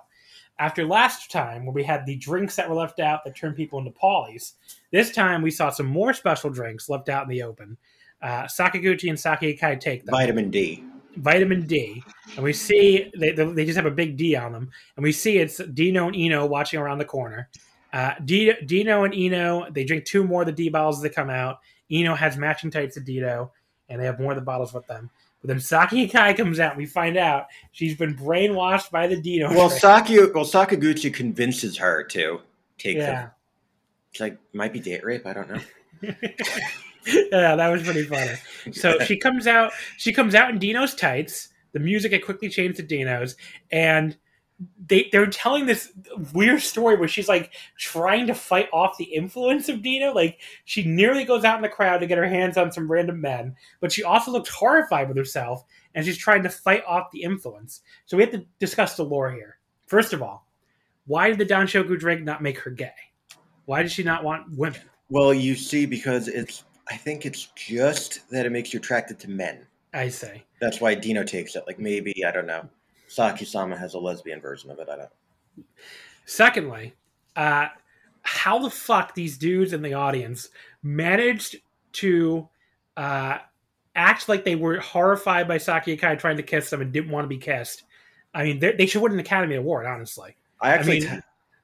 after last time, where we had the drinks that were left out that turned people into pollies, this time we saw some more special drinks left out in the open. Uh, Sakaguchi and Saki Akai take them vitamin D. vitamin D, and we see they, they just have a big D on them, and we see it's Dino and Ino watching around the corner. Uh, D, Dino and Ino they drink two more of the D bottles as they come out. Ino has matching tights to Dino, and they have more of the bottles with them. But then Saki Akai comes out, and we find out she's been brainwashed by the Dino. Well, trick. Saki, well, Sakaguchi convinces her to take yeah, them. It's like might be date rape. I don't know. (laughs) yeah, that was pretty funny. So she comes out. She comes out in Dino's tights. The music had quickly changed to Dino's, and they they're telling this weird story where she's like trying to fight off the influence of Dino. Like she nearly goes out in the crowd to get her hands on some random men, but she also looks horrified with herself, and she's trying to fight off the influence. So we have to discuss the lore here. First of all, why did the Danshoku drink not make her gay? Why did she not want women? Well, you see, because it's. I think it's just that it makes you attracted to men. I say. That's why Dino takes it. Like maybe I don't know. Saki Sama has a lesbian version of it. I don't. Secondly, uh, how the fuck these dudes in the audience managed to uh, act like they were horrified by Saki Akai trying to kiss them and didn't want to be kissed. I mean, they they should win an Academy Award, honestly. I actually. mean- ty-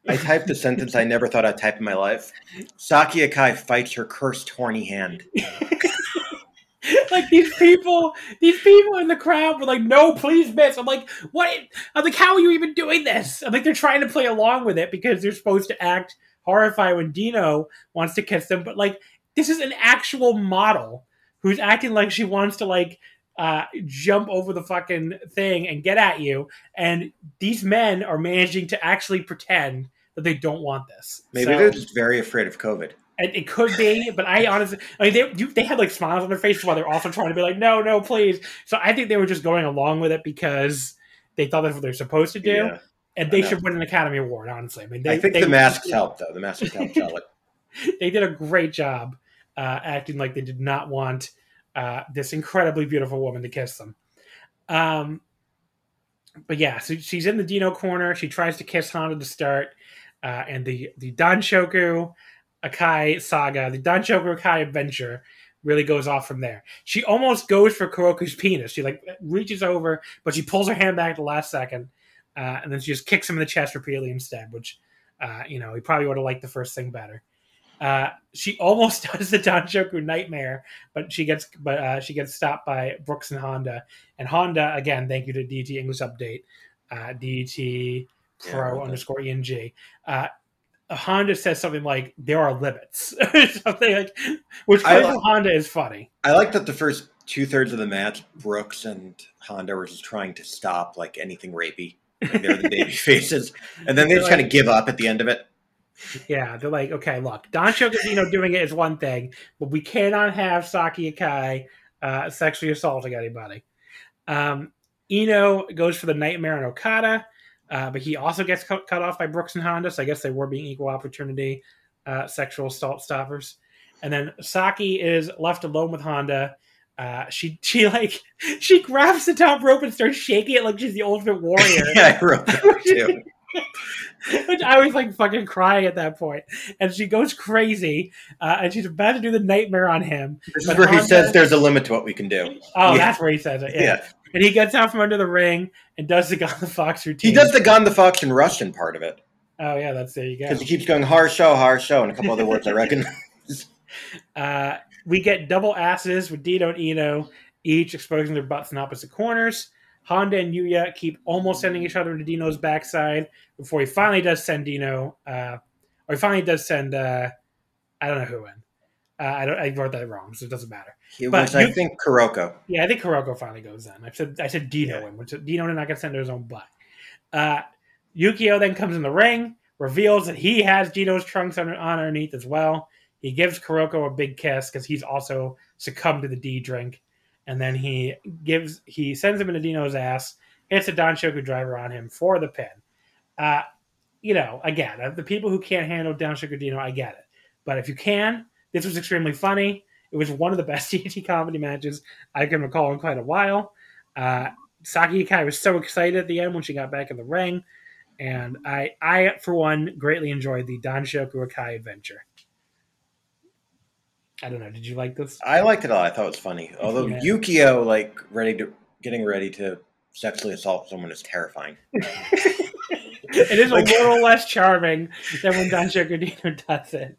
I typed the sentence I never thought I'd type in my life. Saki Akai fights her cursed horny hand. (laughs) like these people, these people in the crowd were like, "No, please, miss." I'm like, "What?" I'm like, "How are you even doing this?" I'm like, they're trying to play along with it because they're supposed to act horrified when Dino wants to kiss them, but like, this is an actual model who's acting like she wants to like uh, jump over the fucking thing and get at you, and these men are managing to actually pretend that they don't want this. Maybe So- they're just very afraid of COVID. And it could be, but I honestly, I mean, they you, they had like smiles on their faces while they're also trying to be like, no, no, please. So I think they were just going along with it because they thought that's what they're supposed to do, Yeah. and they should win an Academy Award. Honestly, I mean, they, I think they, the masks helped though. The masks helped it. (laughs) they did a great job uh, acting like they did not want uh, this incredibly beautiful woman to kiss them. Um, but yeah, so she's in the Dino corner. She tries to kiss Honda to start, uh, and the the Danshoku Akai saga, the Danshoku Akai adventure, really goes off from there. She almost goes for Koroku's penis. She like reaches over, but she pulls her hand back at the last second, uh, and then she just kicks him in the chest repeatedly instead. Which, uh, you know, he probably would have liked the first thing better. Uh, she almost (laughs) does the Danshoku nightmare, but she gets but uh, she gets stopped by Brooks and Honda. And Honda again, thank you to DDT English Update, uh, DDT Pro well underscore ENG. Uh, Honda says something like "there are limits," (laughs) something like, which I like- Honda is funny. I like that the first two thirds of the match, Brooks and Honda were just trying to stop like anything rapey. Like they're the (laughs) baby faces, and then they just kind of give up at the end of it. Yeah, they're like, okay, look, Danshoku Dino doing it is one thing, but we cannot have Saki Akai uh, sexually assaulting anybody. Um, Ino goes for the nightmare on Okada, uh, but he also gets cut, cut off by Brooks and Honda, so I guess they were being equal opportunity uh, sexual assault stoppers. And then Saki is left alone with Honda. Uh, she (laughs) she like she grabs the top rope and starts shaking it like she's the ultimate warrior. (laughs) yeah, I wrote that (laughs) too. Which I was like fucking crying at that point. And she goes crazy, uh, and she's about to do the nightmare on him. This is where he says there's a limit to what we can do. Oh, Yeah. that's where he says it. Yeah. Yeah. And he gets out from under the ring and does the (laughs) Gon the Fox routine. He does the Gon the Fox and Russian part of it Oh yeah, that's there you go. because he keeps going hard show, hard show, and a couple other words I reckon. (laughs) Uh, we get double asses with Dino and Ino, each exposing their butts in opposite corners. Honda and Yuya keep almost sending each other to Dino's backside before he finally does send Dino, uh, or he finally does send, uh, I don't know who in. Uh, I, don't, I wrote that wrong, so it doesn't matter. It But was, I you- think, Koroku. Yeah, I think Koroku finally goes in. I said I said Dino Yeah. in, which Dino did not get sent to his own butt. Uh, Yukio then comes in the ring, reveals that he has Dino's trunks under, on underneath as well. He gives Koroku a big kiss because he's also succumbed to the D drink, and then he gives he sends him into Dino's ass, hits a Danshoku driver on him for the pin. Uh, you know, again, uh, the people who can't handle Danshoku Dino, I get it, but if you can, this was extremely funny. It was one of the (laughs) best TNT comedy matches I can recall in quite a while. Uh, Saki Akai was so excited at the end when she got back in the ring, and I, I for one, greatly enjoyed the Danshoku Akai adventure. I don't know. Did you like this? I liked it all. I thought it was funny. Although Yeah. Yukio, like, ready to getting ready to sexually assault someone is terrifying. (laughs) (laughs) it is a little (laughs) less charming than when Danshoku Dino does it.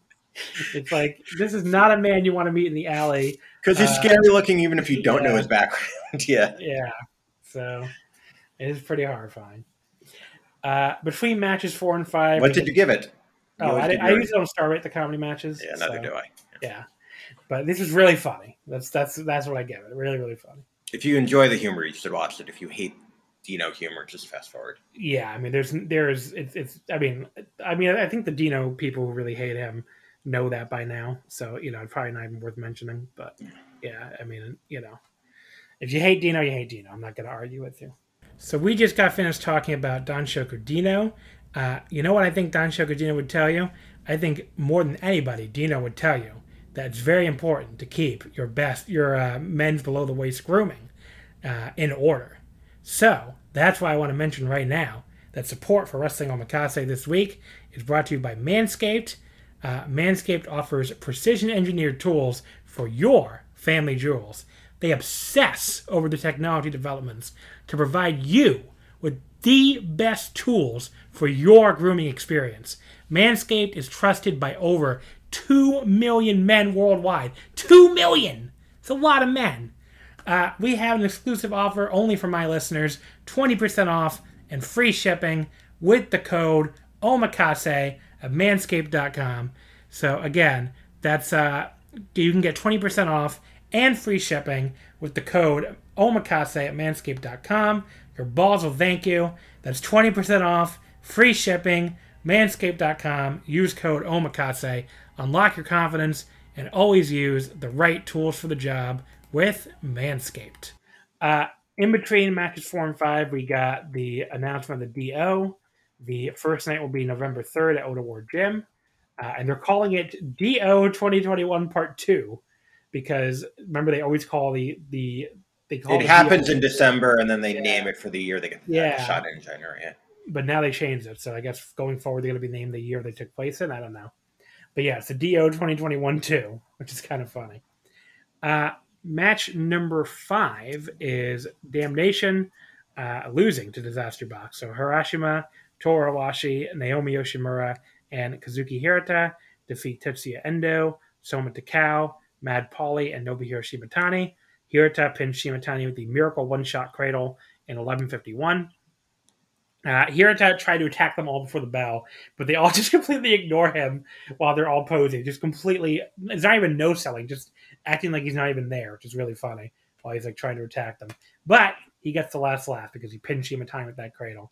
It's like this is not a man you want to meet in the alley. Because he's Uh, scary looking, even if you don't know his background. yeah. Yeah, so it is pretty horrifying. Uh, between matches four and five, What did you give it? You Oh, I, give I yours. usually don't star rate the comedy matches. Yeah, neither so, do I. Yeah, but this is really funny. That's that's that's what I give it. Really, really funny. If you enjoy the humor, you should watch it. If you hate Dino humor, just fast forward. Yeah, I mean, there's there's it's it's. I mean, I mean, I think the Dino people who really hate him know that by now. So you know, it's probably not even worth mentioning. But yeah, I mean, you know, if you hate Dino, you hate Dino. I'm not going to argue with you. So we just got finished talking about Danshoku Dino. Uh, you know what I think Danshoku Dino would tell you? I think more than anybody, Dino would tell you that it's very important to keep your best, your uh, men's below the waist grooming uh, in order. So that's why I want to mention right now that support for Wrestling Omakase this week is brought to you by Manscaped. Uh, Manscaped offers precision engineered tools for your family jewels. They obsess over the technology developments to provide you with the best tools for your grooming experience. Manscaped is trusted by over 2 million men worldwide. 2 million! It's a lot of men. Uh, we have an exclusive offer only for my listeners 20% off and free shipping with the code omakase at manscaped.com. So, again, that's uh, you can get 20% off and free shipping with the code omakase at manscaped.com. Your balls will thank you. That's 20% off, free shipping, manscaped.com. Use code omakase unlock your confidence, and always use the right tools for the job with Manscaped. Uh, in between matches four and five, we got the announcement of the DO. The first night will be November 3rd at Oda War Gym. Uh, and they're calling it DO 2021 Part 2 because remember, they always call the. the they call it happens DO. in December and then they yeah. name it for the year they get yeah. shot in January. Yeah. But now they changed it. So I guess going forward, they're going to be named the year they took place in. I don't know. But yeah, it's a DO 2021 2, which is kind of funny. Uh, match number five is Damnation uh, losing to Disaster Box. So Harashima, Torawashi, Naomi Yoshimura, and Kazuki Hirata defeat Tetsuya Endo, Soma Takao, Mad Paulie, and Nobuhiro Shimatani. Hirata pinned Shimatani with the Miracle One Shot Cradle in 1151. Uh, Hirata tried to attack them all before the bell, but they all (laughs) just completely ignore him while they're all posing. Just completely, it's not even no selling, just acting like he's not even there, which is really funny while he's like trying to attack them. But he gets the last laugh because he pinned time with that cradle.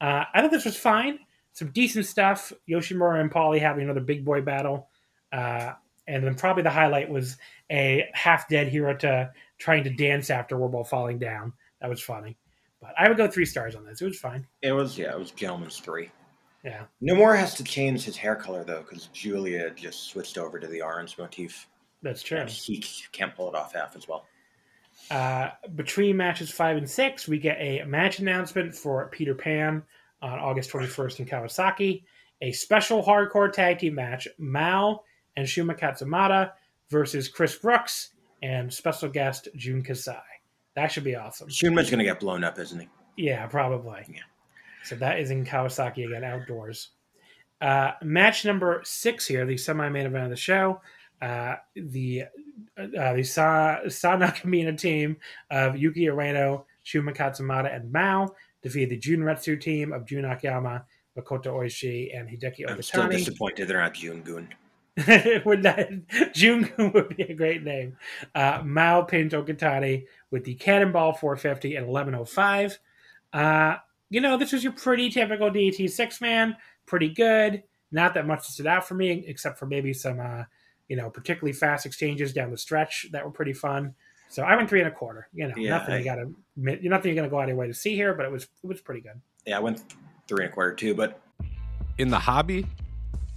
Uh, I thought this was fine. Some decent stuff. Yoshimura and Paulie having another big boy battle. Uh, and then probably the highlight was a half dead Hirata trying to dance afterward while falling down. That was funny. But I would go three stars on this. It was fine. It was yeah, it was gentleman's three. Yeah. Nomura has to change his hair color though, because Julia just switched over to the orange motif. That's true. he can't pull it off half as well. Uh, between matches five and six, we get a match announcement for Peter Pan on August 21st in Kawasaki. A special hardcore tag team match: Mao and Shunma Katsumata versus Chris Brooks and special guest Jun Kasai. That should be awesome. Shunma's going to get blown up, isn't he? Yeah, probably. Yeah. So that is in Kawasaki again, outdoors. Uh, match number six here, the semi-main event of the show. Uh, the uh, the Sa, Sa Nakamina team of Yuki Arano, Shunma Katsumata, and Mao defeated the Junretsu team of Jun Akiyama, Makoto Oishi, and Hideki Okatani. I'm still disappointed they're not Jun Gun. (laughs) would not Jun (laughs) would be a great name. Uh, Mao pinned Okatani with the Cannonball 450 and 1105. Uh, you know, this was your pretty typical DDT six man, pretty good. Not that much stood out for me, except for maybe some, uh, you know, particularly fast exchanges down the stretch that were pretty fun. So I went three and a quarter. You know, yeah, nothing I, you got to, nothing you're going to go out of your way to see here, but it was it was pretty good. Yeah, I went three and a quarter too. But in the hobby,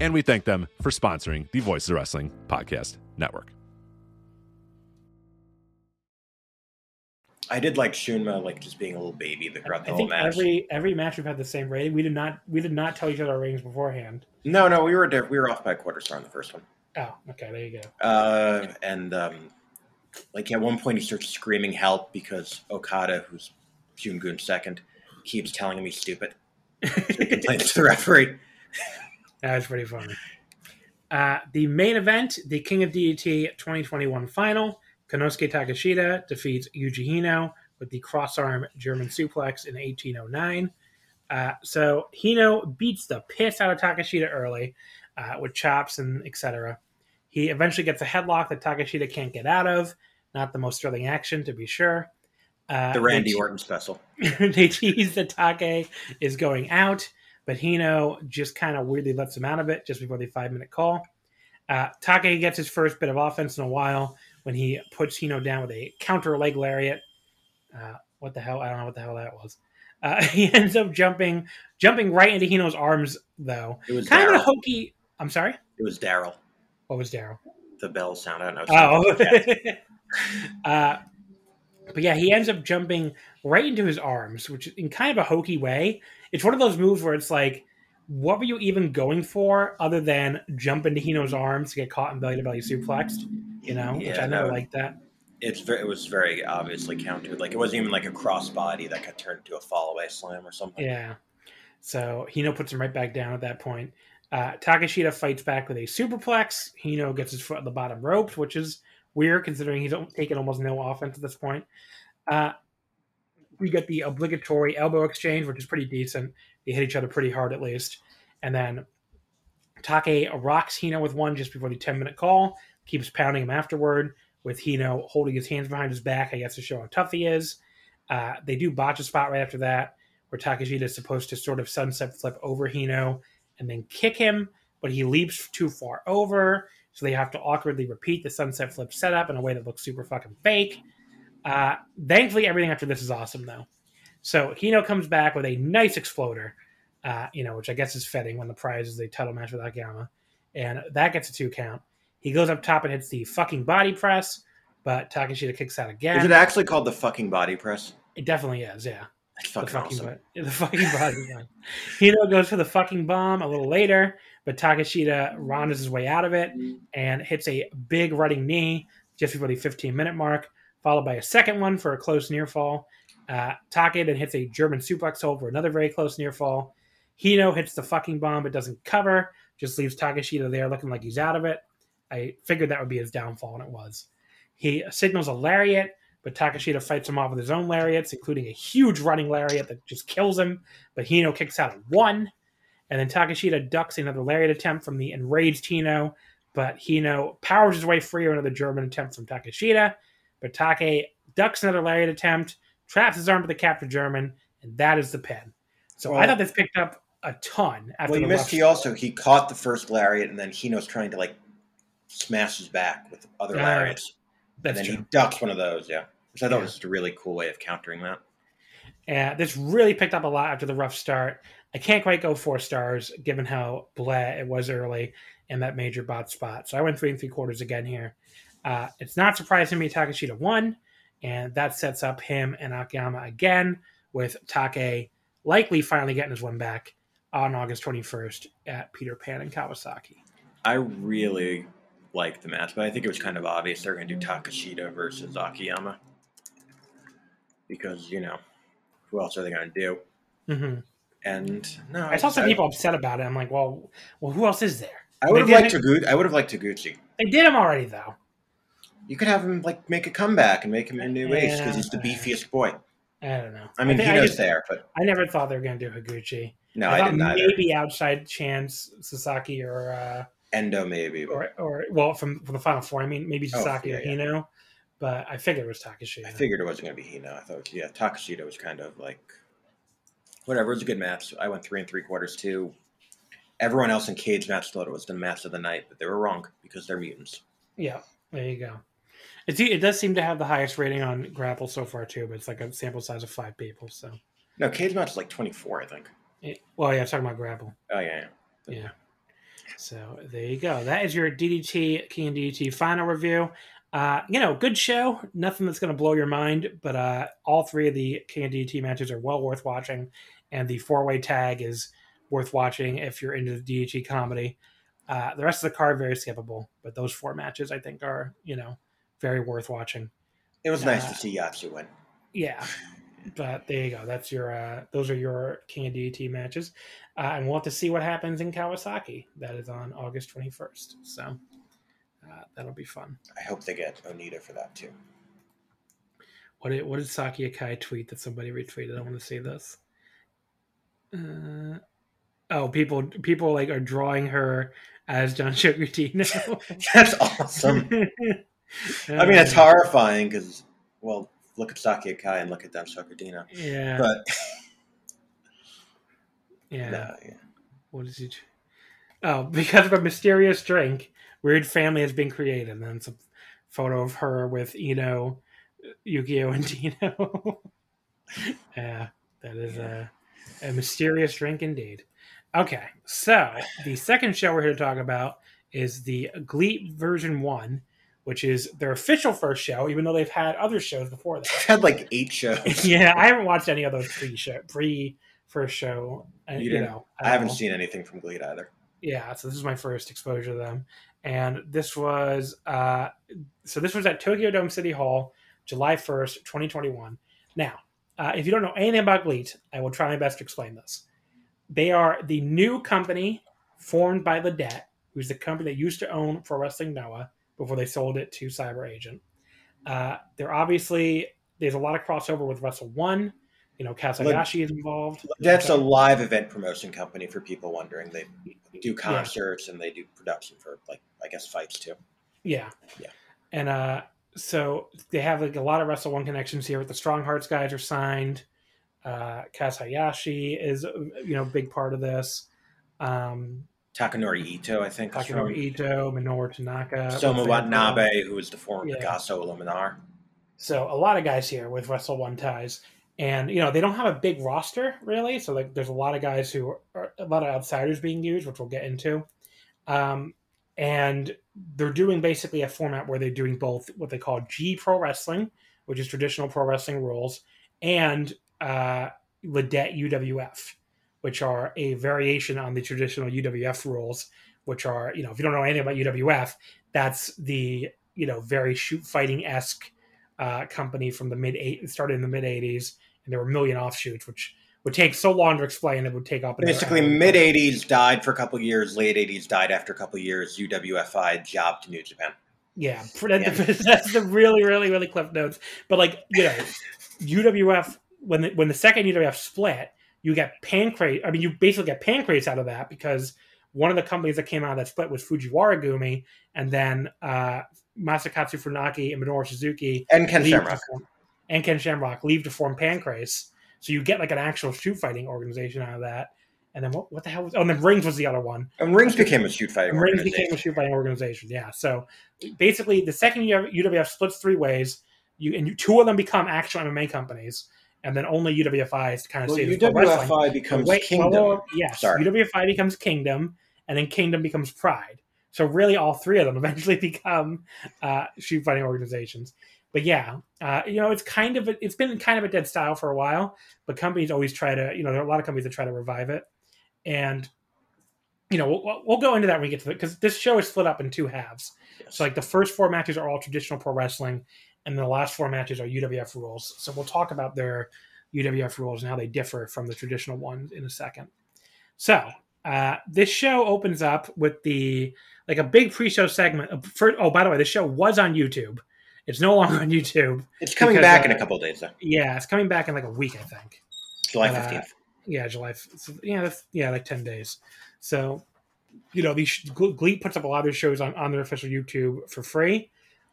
And we thank them for sponsoring the Voices of Wrestling Podcast Network. I did like Shunma, like just being a little baby throughout the I whole think match. every every match we've had the same rating. We did not we did not tell each other our ratings beforehand. No, no, we were diff- we were off by a quarter star on the first one. Oh, okay, there you go. Uh, and um, like at one point, he starts screaming help because Okada, who's Gun's second, keeps telling him he's stupid. (laughs) So he complains to the referee. That was pretty funny. Uh, the main event, the King of DDT 2021 final, Konosuke Takeshita defeats Yuji Hino with the cross-arm German suplex in 1809. Uh, so Hino beats the piss out of Takeshita early uh, with chops and etc. He eventually gets a headlock that Takeshita can't get out of. Not the most thrilling action, to be sure. Uh, The Randy they- Orton special. (laughs) they tease that Take is going out, but Hino just kind of weirdly lets him out of it just before the five minute call. Uh, Take gets his first bit of offense in a while when he puts Hino down with a counter leg lariat. Uh, what the hell? I don't know what the hell that was. Uh, (laughs) he ends up jumping, jumping right into Hino's arms, though. It was Kind of a hokey. I'm sorry. It was Daryl. What was Daryl? The bell sound. I don't know. Oh. (laughs) (laughs) uh, but yeah, he ends up jumping right into his arms, which in kind of a hokey way. It's one of those moves where it's like, what were you even going for other than jump into Hino's arms to get caught and belly to belly suplexed? You know, which I never no. liked that. it's very, it was very obviously countered. Like it wasn't even like a crossbody that got turned into a fall away slam or something. Yeah. So Hino puts him right back down at that point. Uh, Takeshita fights back with a superplex. Hino gets his foot on the bottom ropes, which is weird considering he's taken almost no offense at this point. Uh, we get the obligatory elbow exchange, which is pretty decent. They hit each other pretty hard at least. And then Take rocks Hino with one just before the 10 minute call, keeps pounding him afterward with Hino holding his hands behind his back, I guess, to show how tough he is. Uh, they do botch a spot right after that where Takeshita is supposed to sort of sunset flip over Hino and then kick him, but he leaps too far over. So they have to awkwardly repeat the sunset flip setup in a way that looks super fucking fake. Uh, thankfully, everything after this is awesome, though. So Hino comes back with a nice exploder, uh, you know, which I guess is fitting when the prize is a title match with Akiyama. And that gets a two count. He goes up top and hits the fucking body press, but Takeshita kicks out again. Is it actually called the fucking body press? it definitely is, yeah That's the fucking fucking awesome. bo- (laughs) the fucking body. Hino goes for the fucking bomb a little later, but Takeshita rounds his way out of it and hits a big running knee just before the 15 minute mark, followed by a second one for a close near fall. Uh, Take then hits a German suplex hold for another very close near fall. Hino hits the fucking bomb but doesn't cover, just leaves Takeshita there looking like he's out of it. I figured that would be his downfall, and it was. He signals a lariat, but Takeshita fights him off with his own lariats, including a huge running lariat that just kills him. But Hino kicks out at one. And then Takeshita ducks another lariat attempt from the enraged Hino, but Hino powers his way free of another German attempt from Takeshita. But Take ducks another lariat attempt, traps his arm to the captured German, and that is the pin. So I thought this picked up a ton after Well, you the missed. He also he caught the first lariat, and then Hino's trying to like smash his back with other Yeah, lariats, That's and then true. he ducks one of those. Yeah, which I thought Yeah. was just a really cool way of countering that. And this really picked up a lot after the rough start. I can't quite go four stars given how bleh it was early in that major bot spot. So I went three and three quarters again here. Uh, it's not surprising me Takeshita won, and that sets up him and Akiyama again with Take likely finally getting his one back on August 21st at Peter Pan and Kawasaki. I really like the match, but I think it was kind of obvious they're going to do Takeshita versus Akiyama because you know who else are they going to do? hmm And no, I saw some I- people upset about it. I'm like, well, well, who else is there? I would have liked Taguchi. I would have liked Taguchi. They did him already, though. You could have him like make a comeback and make him a new ace because he's the beefiest boy. I don't know. I mean, think- Hino's just- there, but I never thought they were going to do Higuchi. No, I, I, didn't either. maybe outside chance Sasaki or uh, Endo maybe. But or or well from from the final four. I mean maybe Oh, Sasaki yeah, or yeah. Hino, but I figured it was Takeshita. I figured it wasn't going to be Hino. I thought, yeah, Takeshita was kind of like whatever. It was a good match. I went three and three quarters too. Everyone else in Cage match thought it was the match of the night, but they were wrong because they're mutants. Yeah, there you go. It's, it does seem to have the highest rating on Grapple so far too, but it's like a sample size of five people. So, No, Cage match is like twenty four, I think. it, well, yeah, I'm talking about Grapple. Oh yeah, yeah. Yeah. So there you go. That is your DDT King and DDT final review. Uh, you know, good show. Nothing that's going to blow your mind, but uh, all three of the King and DDT matches are well worth watching, and the four way tag is worth watching if you're into the DDT comedy. Uh, the rest of the card very skippable, but those four matches I think are you know very worth watching. It was nice Uh, to see Yatsu win. Yeah, but there you go. That's your uh, those are your King of DDT matches, uh, and we'll have to see what happens in Kawasaki. That is on August twenty first. So uh, that'll be fun. I hope they get Onita for that too. What did what did Saki Akai tweet that somebody retweeted? I want to see this. Uh, oh, people people like are drawing her as John (laughs) Sugartino. (laughs) That's awesome. (laughs) I mean, it's horrifying because, well, look at Saki Akai and look at them Sakadina. Yeah, But yeah. no, yeah. What is it? Oh, because of a mysterious drink, weird family has been created. And then it's a photo of her with Ino, Yukio, and Dino. yeah, that is a, a mysterious drink indeed. Okay, so the second show we're here to talk about is the GLEAT version one, which is their official first show, even though they've had other shows before that. Had like eight shows. (laughs) yeah, I haven't watched any of those pre show pre first show. uh, You You, didn't? know, I haven't all. seen anything from GLEAT either. Yeah, so this is my first exposure to them, and this was uh, so this was at Tokyo Dome City Hall, July first, twenty twenty one. Now, uh, if you don't know anything about GLEAT, I will try my best to explain this. They are the new company formed by LIDET, who's the company that used to own Pro Wrestling Noah before they sold it to Cyber Agent. Uh, they're obviously there's a lot of crossover with Wrestle One. You know, Kaz Hayashi is involved. That's a live event promotion company for people wondering. They do concerts and they do production for like I guess fights too. Yeah. Yeah. And uh so they have like a lot of Wrestle One connections here with the Strong Hearts guys are signed. Uh Kaz Hayashi is you know big part of this. Um Takanori Ito, I think, Takanori Ito, Minoru Tanaka. Soma Watanabe, who is the former Yeah. Pegaso Iluminar. So a lot of guys here with Wrestle One ties. And you know, they don't have a big roster really. So like there's a lot of guys who are a lot of outsiders being used, which we'll get into. Um and they're doing basically a format where they're doing both what they call G Pro Wrestling, which is traditional pro wrestling rules, and uh, LIDET UWF, which are a variation on the traditional UWF rules, which are you know if you don't know anything about UWF, that's the you know very shoot fighting esque uh, company from the mid eight started in the mid '80s, and there were a million offshoots, which would take so long to explain. It would take up Basically, mid '80s died for a couple years. Late '80s died after a couple years. UWFI jobbed to New Japan. Yeah, for that, (laughs) that's the really, really, really cliff notes. But like you know, UWF when the, when the second UWF split, you get Pancrase. I mean, you basically get Pancrase out of that because one of the companies that came out of that split was Fujiwara Gumi, and then uh, Masakatsu Funaki and Minoru Suzuki And Ken to Shamrock. and Ken Shamrock leave to form Pancrase. So you get like an actual shoot fighting organization out of that. And then what, what the hell was? Oh, and then Rings was the other one. And Rings became a shoot fighting Rings organization. became a shoot fighting organization. Yeah. So basically, the second UWF splits three ways, you and you, two of them become actual MMA companies, and then only UWFI is to kind of well, stay as pro wrestling. UWFI becomes Wait, Kingdom. well, well, yes, Sorry. UWFI becomes Kingdom, and then Kingdom becomes Pride. So really, all three of them (laughs) eventually become uh, shoot fighting organizations. But yeah, uh, you know, it's kind of a, it's been kind of a dead style for a while. But companies always try to, you know, there are a lot of companies that try to revive it, and you know, we'll, we'll go into that when we get to it because this show is split up in two halves. Yes. So like the first four matches are all traditional pro wrestling, and the last four matches are UWF rules. So we'll talk about their UWF rules and how they differ from the traditional ones in a second. So uh, this show opens up with the like a big pre-show segment. For, oh, by the way, the show was on YouTube. It's no longer on YouTube. it's coming because, back uh, in a couple days, though. Yeah, it's coming back in like a week, I think. July uh, 15th. Yeah, July. yeah, that's, yeah, like ten days. So, you know, these GLEAT puts up a lot of their shows on on their official YouTube for free.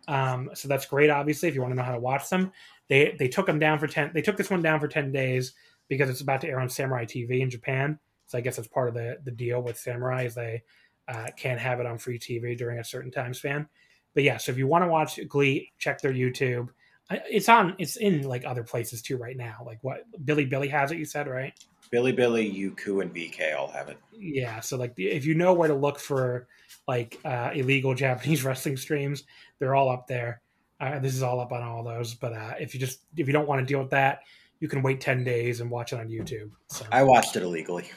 Um, so that's great. Obviously, if you want to know how to watch them, they they took them down for ten. They took this one down for ten days because it's about to air on Samurai TV in Japan. So I guess that's part of the the deal with Samurai is they uh, can't have it on free TV during a certain time span. But yeah, so if you want to watch GLEAT, check their YouTube. It's on. It's in like other places too right now. Like what Bilibili has it. You said right? Billy Billy, Youku, and VK all have it. Yeah. So like if you know where to look for like uh, illegal (laughs) Japanese wrestling streams, they're all up there. Uh, this is all up on all those. But uh, if you just if you don't want to deal with that, you can wait ten days and watch it on YouTube. So I watched it illegally.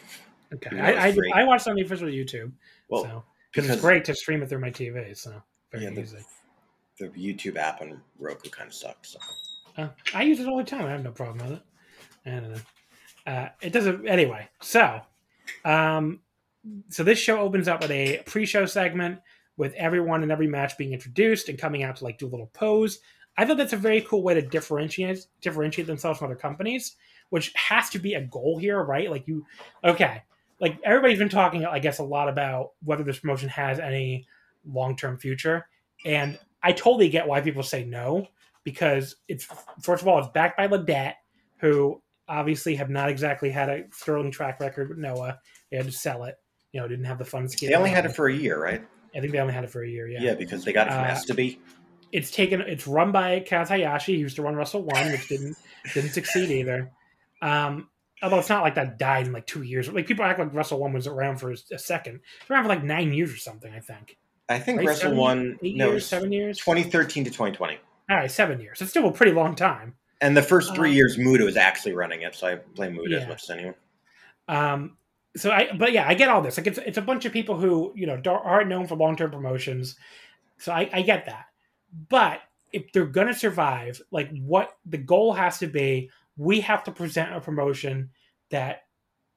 okay, you know, it's I, I. I watched it on the official YouTube. Well, so because it's great to stream it through my TV. So Yeah, the- the YouTube app on Roku kind of sucks. So. Uh, I use it all the time. I have no problem with it. I don't know. Uh, it doesn't. Anyway, so, um, so this show opens up with a pre-show segment with everyone and every match being introduced and coming out to like do a little pose. I thought that's a very cool way to differentiate differentiate themselves from other companies, which has to be a goal here, right? Like you, okay, like everybody's been talking, I guess, a lot about whether this promotion has any long-term future, and I totally get why people say no because it's first of all it's backed by LIDET, who obviously have not exactly had a sterling track record with Noah. They had to sell it. You know, didn't have the funds. to They only had it for a year, right? I think they only had it for a year. Yeah. Yeah, because they got it from Uh, Estbee. It's taken. It's run by Kaz Hayashi. He used to run Wrestle One, which didn't didn't succeed either. Um, although it's not like that died in like two years. Like people act like Wrestle One was around for a second. It's around for like nine years or something. I think. I think right? Wrestle One, Eight no, years, seven years. 2013 to 2020. All right, seven years. It's still a pretty long time. And the first three Uh, years, Muto was actually running it, so I blame Muto Yeah. as much as anyone. Um, so I, but yeah, I get all this. Like it's it's a bunch of people who you know aren't known for long term promotions. So I, I get that. But if they're gonna survive, like what the goal has to be, we have to present a promotion that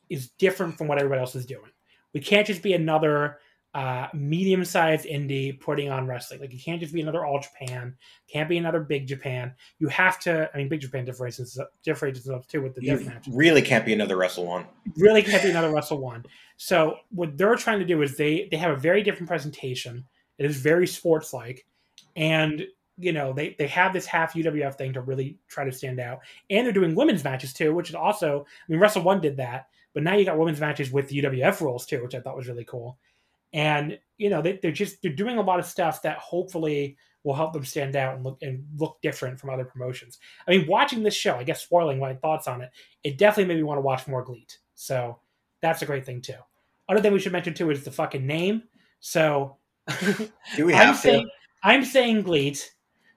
is different from what everybody else is doing. We can't just be another uh, medium sized indie putting on wrestling. Like it can't just be another All Japan. Can't be another Big Japan. You have to. I mean, Big Japan differentiates differentiates itself too with the You death match really can't be another Wrestle One. really can't be another Wrestle One. So what they're trying to do is they they have a very different presentation. It is very sports like, and you know they they have this half UWF thing to really try to stand out. And they're doing women's matches too, which is also I mean Wrestle One did that, but now you got women's matches with the UWF rules too, which I thought was really cool. And you know they, they're just they're doing a lot of stuff that hopefully will help them stand out and look and look different from other promotions. I mean, watching this show, I guess spoiling my thoughts on it, it definitely made me want to watch more GLEAT. So that's a great thing too. Other thing we should mention too is the fucking name. So (laughs) Do we I'm have to? saying I'm saying Gleet.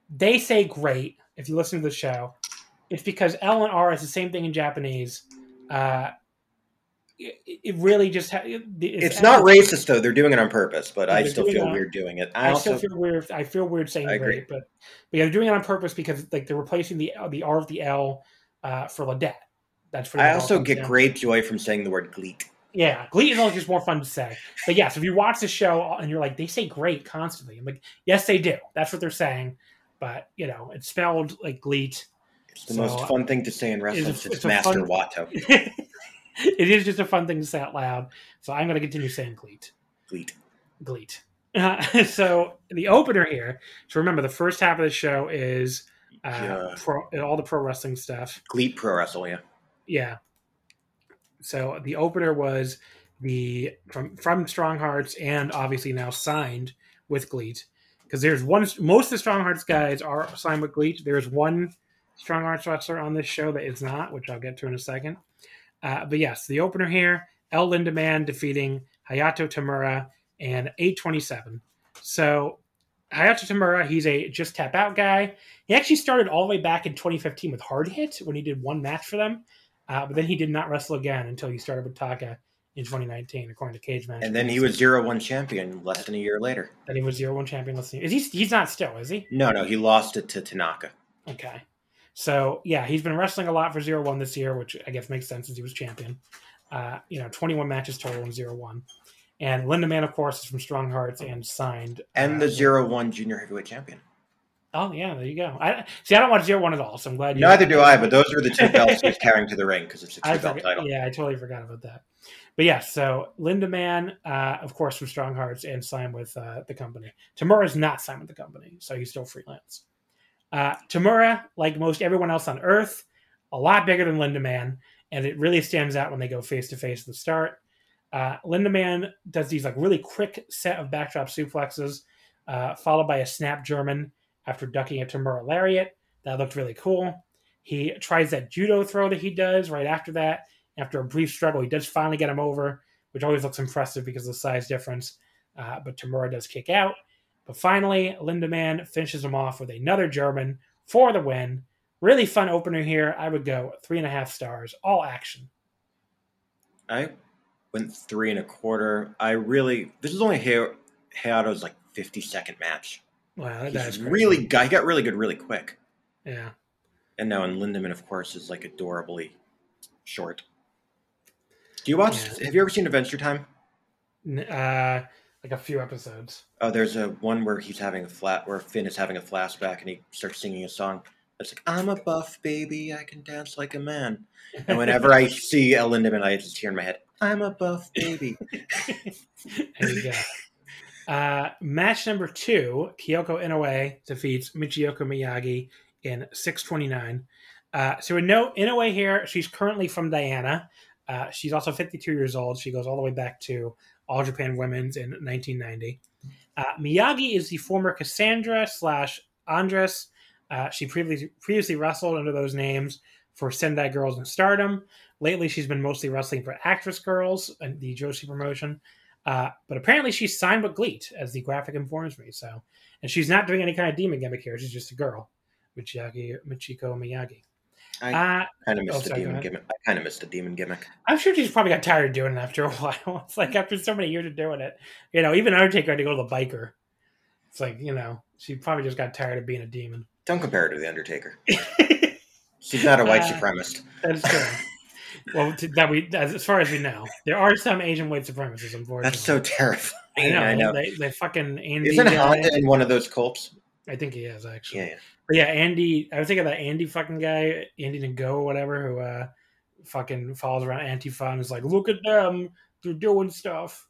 They say great if you listen to the show. It's because L and R is the same thing in Japanese. Uh, it, really just ha- it- It's not racist though; they're doing it on purpose. But I still feel on- weird doing it. I, I, also still feel weird. I feel weird saying I agree. but but yeah, they're doing it on purpose because like they're replacing the the R with the L uh, for LIDET. That's I much all it also get down great joy from saying the word "gleek." Yeah, Glee is always just more fun to say. But yes, if you watch the show and you're like, they say great constantly. I'm like, yes, they do. That's what they're saying. But you know, it's spelled like Gleet. It's the So, most fun thing to say in wrestling it's a- since it's a Master fun- Watto. (laughs) it is just a fun thing to say out loud. So I'm going to continue saying Gleet. Gleet. Gleet. Uh, (laughs) so the opener here. So remember, the first half of the show is uh, Yeah. pro, all the pro wrestling stuff. GLEAT Pro Wrestle, yeah. Yeah. So the opener was the from from Strong Hearts and obviously now signed with GLEAT because there's one most of the Strong Hearts guys are signed with GLEAT. There's one Strong Hearts wrestler on this show that is not, which I'll get to in a second. Uh, but yes, the opener here: El Lindaman defeating Hayato Tamura and 827. So Hayato Tamura, he's a just tap out guy. He actually started all the way back in 2015 with Hard Hit when he did one match for them. Uh, but then he did not wrestle again until he started with Taka in 2019, according to Cage Match. And then he was zero one champion less than a year later. Then he was zero one champion. Let's see. Is he? He's not still, is he? No, no, he lost it to Tanaka. Okay. So yeah, he's been wrestling a lot for zero one this year, which I guess makes sense since he was champion. Uh, you know, 21 matches total in zero one. And Lindaman, of course, is from Strong Hearts and signed. And uh, the zero one junior heavyweight champion. Oh yeah, there you go. I see. I don't watch zero one at all, so I'm glad you. Neither do I, but those are the two belts he's carrying to the ring because it's a (laughs) two belt forgot- title. Yeah, I totally forgot about that. But yeah, so Lindaman, uh, of course, from Strong Hearts and signed with uh, the company. Tamura is not signed with the company, so he's still freelance. Uh, Tamura, like most everyone else on Earth, a lot bigger than Lindaman, and it really stands out when they go face to face at the start. Uh, Lindaman does these like really quick set of backdrop suplexes, uh, followed by a snap German after ducking a Tamura lariat. That looked really cool. He tries that judo throw that he does right after that. After a brief struggle, he does finally get him over, which always looks impressive because of the size difference. Uh, but Tamura does kick out. But finally, Lindaman finishes him off with another German for the win. Really fun opener here. I would go three and a half stars, all action. I went three and a quarter. I really this is only Hay- Hayato's like fifty second match. Wow, that He's is crazy. really he got really good really quick. yeah. And now and Lindaman, of course, is like adorably short. Do you watch? Yeah. Have you ever seen Adventure Time? Uh, like a few episodes. Oh, there's a one where he's having a flat where Finn is having a flashback and he starts singing a song. It's like I'm a buff baby, I can dance like a man. And whenever I (laughs) see a Lindaman, I just hear in my head, "I'm a buff baby." (laughs) there you go. Uh, match number two, Kyoko Inoue defeats Michiko Miyagi in 629. Uh, so we know Inoue here, she's currently from Diana. Uh, she's also 52 years old. She goes all the way back to All Japan Women's in 1990. Uh, Miyagi is the former Cassandra slash Andras. Uh, she previously previously wrestled under those names for Sendai Girls and Stardom. Lately, she's been mostly wrestling for Actress Girls and the Joshi promotion. Uh, but apparently, she's signed with GLEAT, as the graphic informs me. So, and she's not doing any kind of demon gimmick here. She's just a girl, Michiko Miyagi. I Uh, kind of missed oh, the sorry, demon gimmick. I kind of missed the demon gimmick. I'm sure she's probably got tired of doing it after a (laughs) while. It's like after so many years of doing it, you know, even Undertaker had to go to the biker. It's like you know, she probably just got tired of being a demon. Don't compare her to the Undertaker. (laughs) She's not a white Uh, supremacist. That's true. well, that we, as, as far as we know, there are some Asian white supremacists. Unfortunately, That's so terrifying. I know. I know. They, they fucking Andy. Isn't Honda in one of those cults? I think he is actually. Yeah, yeah. But yeah, Andy. I was thinking of that Andy fucking guy, Andy Ngo or whatever, who uh, fucking follows around Antifa and is like, "Look at them, they're doing stuff."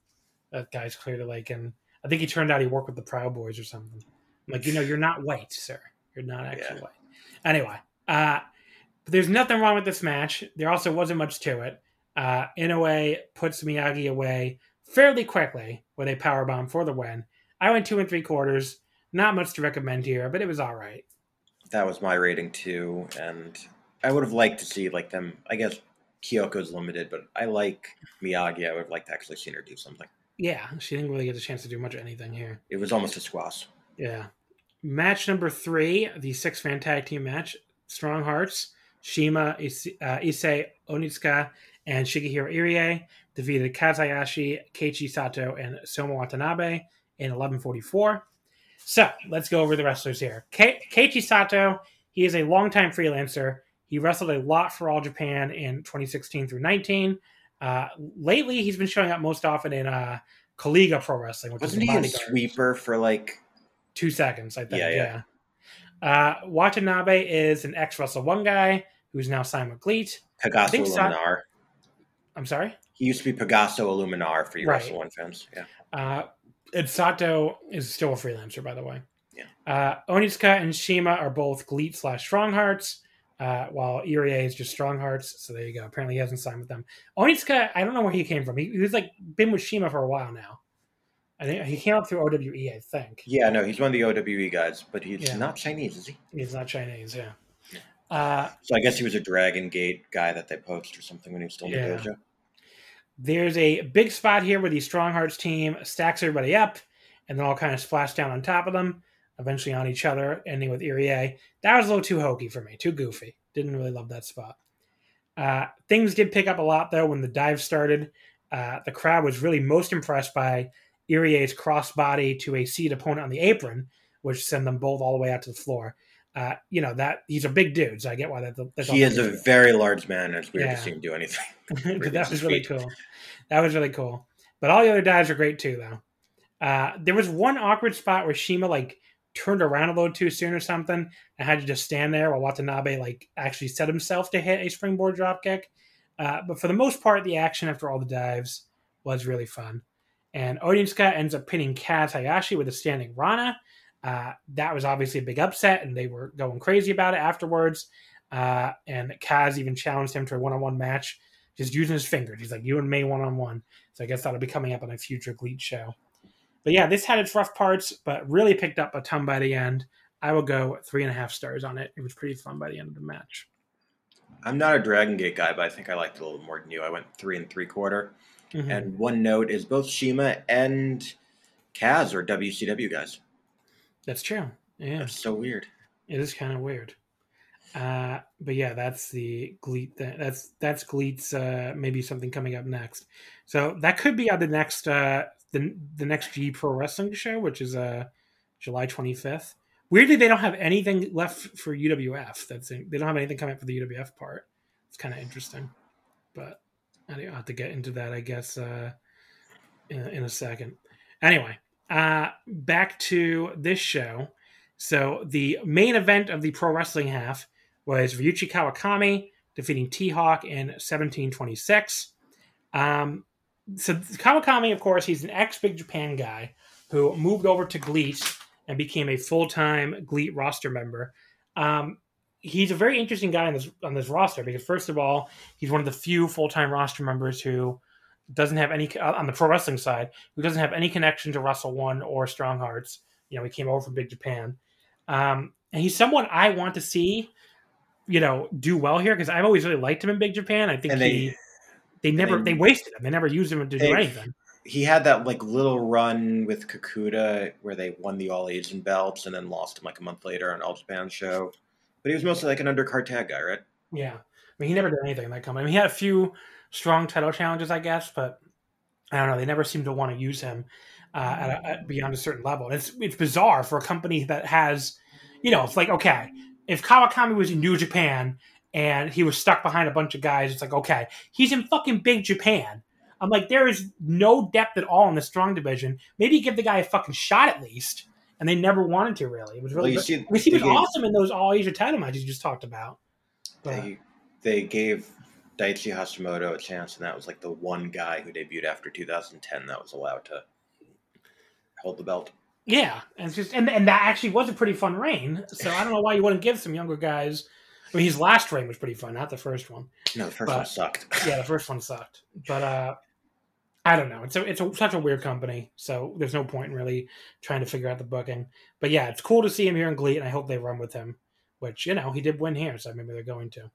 That guy's clearly like, and I think he turned out he worked with the Proud Boys or something. I'm like, you know, you're not white, sir. You're not actually Yeah. white. Anyway, uh, but there's nothing wrong with this match. There also wasn't much to it. Uh, Inoue, puts Miyagi away fairly quickly with a power bomb for the win. I went two and three quarters. Not much to recommend here, but it was all right. That was my rating too, and I would have liked to see like them. I guess Kyoko's limited, but I like Miyagi. I would have liked to actually seen her do something. Yeah, she didn't really get a chance to do much of anything here. It was almost a squash. Yeah. Match number three, the six man tag team match. Strong Hearts, CIMA, Ise, uh, Issei Onitsuka, and Shigehiro Irie defeated Kaz Hayashi, Keiichi Sato, and Soma Watanabe in 1144. So let's go over the wrestlers here. Ke- Keiichi Sato, he is a longtime freelancer. He wrestled a lot for All Japan in 2016 through 19. Uh, lately, he's been showing up most often in uh, Kaliga Pro Wrestling, which Wasn't is he bodyguard Sweeper for like? two seconds, I think. Yeah, Yeah. yeah. Uh, Watanabe is an ex Wrestle One guy who's now signed with GLEAT. Pegaso. Iluminar. I'm sorry. He used to be Pegaso Iluminar for you Right. Wrestle One fans. Yeah. And Sato is still a freelancer, by the way. Yeah. Uh, Onitsuka and CIMA are both GLEAT slash Strong Hearts, uh, while Irie is just Strong Hearts. So there you go. Apparently, he hasn't signed with them. Onitsuka, I don't know where he came from. He, he was like been with CIMA for a while now. I think he came up through OWE. I think Yeah, no, he's one of the OWE guys, but he's Yeah. not Chinese, is he? he's not Chinese. Yeah. Uh, So I guess he was a Dragon Gate guy that they poached or something when he was still in Yeah. the dojo. There's a big spot here where the Strong Hearts team stacks everybody up and then all kind of splash down on top of them, eventually on each other, ending with Irie. That was a little too hokey for me, too goofy. Didn't really love that spot. Uh, things did pick up a lot, though, when the dive started. Uh, the crowd was really most impressed by Irie's crossbody to a seat opponent on the apron, which sent them both all the way out to the floor. Uh, you know that he's a big dude, so I get why that. That's He is a very large man, and it's weird Yeah. to see him do anything. (laughs) but that was really cool. That was really cool. But all the other dives are great too, though. Uh, there was one awkward spot where CIMA like turned around a little too soon or something and had to just stand there while Watanabe like actually set himself to hit a springboard dropkick. Uh, but for the most part, the action after all the dives was really fun. And Onitsuka ends up pinning Kaz Hayashi with a standing Rana. Uh, that was obviously a big upset, and they were going crazy about it afterwards. Uh, and Kaz even challenged him to a one-on-one match, just using his fingers. He's like, "You and me one-on-one." So I guess that'll be coming up on a future GLEAT show. But yeah, this had its rough parts, but really picked up a ton by the end. I will go three and a half stars on it. It was pretty fun by the end of the match. I'm not a Dragon Gate guy, but I think I liked it a little more than you. I went three and three quarter. Mhm. And one note is both CIMA and Kaz are WCW guys. That's true. Yeah, That's so weird. it is kind of weird. Uh, but yeah, that's the GLEAT. Th- that's that's GLEAT's uh, maybe something coming up next. So that could be on the next uh, the the next G Pro Wrestling show, which is uh, July 25th. Weirdly, they don't have anything left for UWF. That's they don't have anything coming up for the UWF part. It's kind of interesting, but I don't have to get into that, I guess, uh, in, in a second. Anyway, uh, back to this show. So the main event of the pro wrestling half was Ryuichi Kawakami defeating T Hawk in 1726. Um, so Kawakami, of course, he's an ex Big Japan guy who moved over to GLEAT and became a full time GLEAT roster member. Um, he's a very interesting guy on this on this roster because first of all, he's one of the few full time roster members who doesn't have any uh, on the pro wrestling side who doesn't have any connection to Wrestle One or Strong Hearts. You know, he came over from Big Japan, um, and he's someone I want to see, you know, do well here because I've always really liked him in Big Japan. I think And he they- they never they- they wasted him. They never used him to do anything. He had that like little run with Kikuta where they won the All Asian belts and then lost him like a month later on All Japan show. But he was mostly like an undercard tag guy, right? Yeah, I mean, he never did anything in that company. I mean, he had a few strong title challenges, I guess, but I don't know. They never seem to want to use him uh, at, a, at beyond a certain level. And it's it's bizarre for a company that has, you know, it's like okay, if Kawakami was in New Japan and he was stuck behind a bunch of guys, it's like okay, he's in fucking Big Japan. I'm like, there is no depth at all in the strong division. Maybe give the guy a fucking shot at least. And they never wanted to really. It was really. Well, see, he was gave- awesome in those All Asia title matches you just talked about. But, They they gave Daichi Hashimoto a chance, and that was like the one guy who debuted after 2010 that was allowed to hold the belt. Yeah, and it's just and and that actually was a pretty fun reign. So I don't know why you wouldn't give some younger guys. I mean, his last reign was pretty fun, not the first one. No, the first But- one sucked. (laughs) Yeah, the first one sucked, but uh, I don't know. It's a it's a, such a weird company, so there's no point in really trying to figure out the booking. But yeah, it's cool to see him here in GLEAT, and I hope they run with him. Which you know he did win here, so maybe they're going to.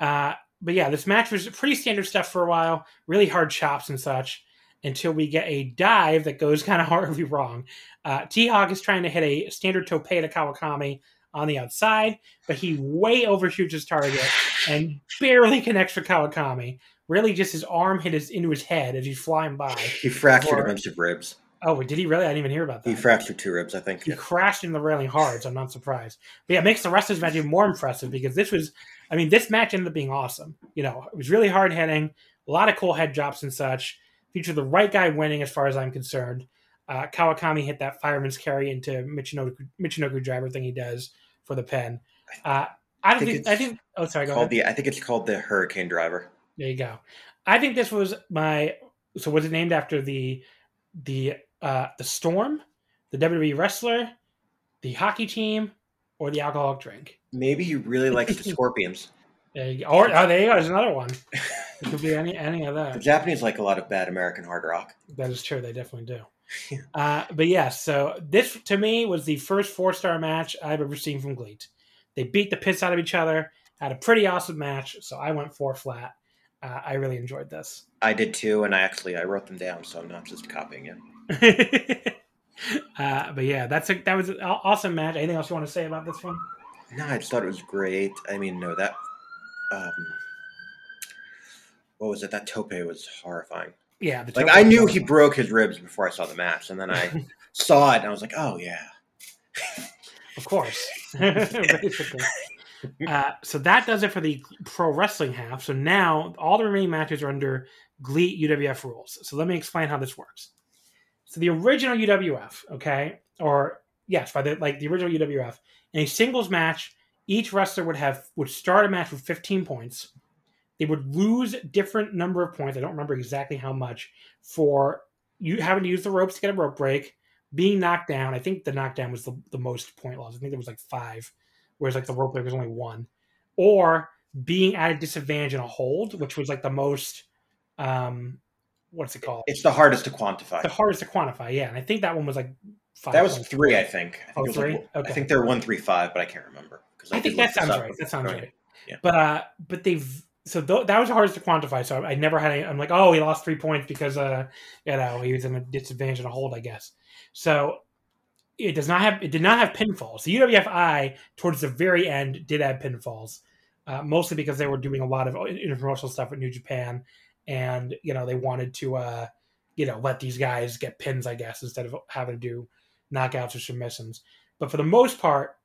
Uh, but yeah, this match was pretty standard stuff for a while. Really hard chops and such until we get a dive that goes (laughs) kind of horribly wrong. Uh, T Hawk is trying to hit a standard tope to Kawakami on the outside, but he way overshoots his target and barely connects with Kawakami. Really, just his arm hit his into his head as he's flying by. He fractured Or- a bunch of ribs. Oh, did he really? I didn't even hear about that. He fractured two ribs, I think. He crashed into the railing hard, so I'm not surprised. But yeah, it makes the rest of his match even more impressive because this was, I mean, this match ended up being awesome. You know, it was really hard hitting, a lot of cool head drops and such. Featured the right guy winning, as far as I'm concerned. Uh, Kawakami hit that fireman's carry into Michinoku, Michinoku driver thing he does for the pin. Uh, I don't think think, I think. Oh, sorry. Go ahead. Called the I think it's called the Hurricane Driver. There you go. I think this was my. So was it named after the the uh the storm, the WWE wrestler, the hockey team, or the alcoholic drink? Maybe you really like the (laughs) Scorpions. There you go. Or oh, there you go. There's another one. It could be any any of that. The. Japanese like a lot of bad American hard rock. That is true. They definitely do. (laughs) uh, but yeah, so this to me was the first four star match I've ever seen from GLEAT. They beat the piss out of each other, had a pretty awesome match. So I went four flat. Uh, I really enjoyed this. I did too, and I actually I wrote them down, so I'm not just copying you. (laughs) uh, but yeah, that's a that was an awesome match. Anything else you want to say about this one? No, I just thought it was great. I mean, no, that um, what was it? That tope was horrifying. Yeah, the Like I knew he broke his ribs before I saw the match, and then I (laughs) saw it, and I was like, oh yeah. of course. (laughs) Basically. Uh, so that does it for the pro wrestling half. So now all the remaining matches are under GLEAT UWF rules. So let me explain how this works. So the original UWF, okay, or yes, by the like the original UWF. In a singles match, each wrestler would have would start a match with 15 points. They would lose different number of points. I don't remember exactly how much for you having to use the ropes to get a rope break, being knocked down. I think the knockdown was the, the most point loss. I think there was like five, whereas like the rope break was only one. Or being at a disadvantage in a hold, which was like the most um what's it called? It's the hardest to quantify. the hardest to quantify, yeah. And I think that one was like five. that was three, I think. I think, Oh, it was like- Okay. I think they're one three five, but I can't remember. I did think that sounds right. That sounds before. right. Yeah. But uh, but they've so th- that was the hardest to quantify. So I never had. Any, I'm like, oh, he lost three points because uh, you know, he was in a disadvantage in a hold, I guess. So it does not have. It did not have pinfalls. The UWFI towards the very end did have pinfalls, uh, mostly because they were doing a lot of interpromotional stuff with New Japan, and you know they wanted to, uh, you know, let these guys get pins, I guess, instead of having to do knockouts or submissions. But for the most part,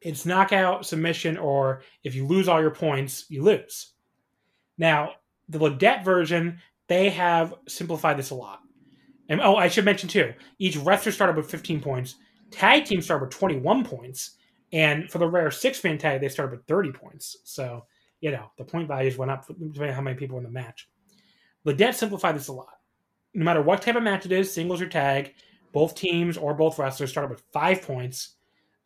it's knockout, submission, or if you lose all your points, you lose. Now, the LIDET version, they have simplified this a lot. And oh, I should mention too, each wrestler started with 15 points. Tag team started with 21 points. And for the rare six man tag, they started with 30 points. So, you know, the point values went up depending on how many people were in the match. The LIDET simplified this a lot. No matter what type of match it is, singles or tag, both teams or both wrestlers started with five points.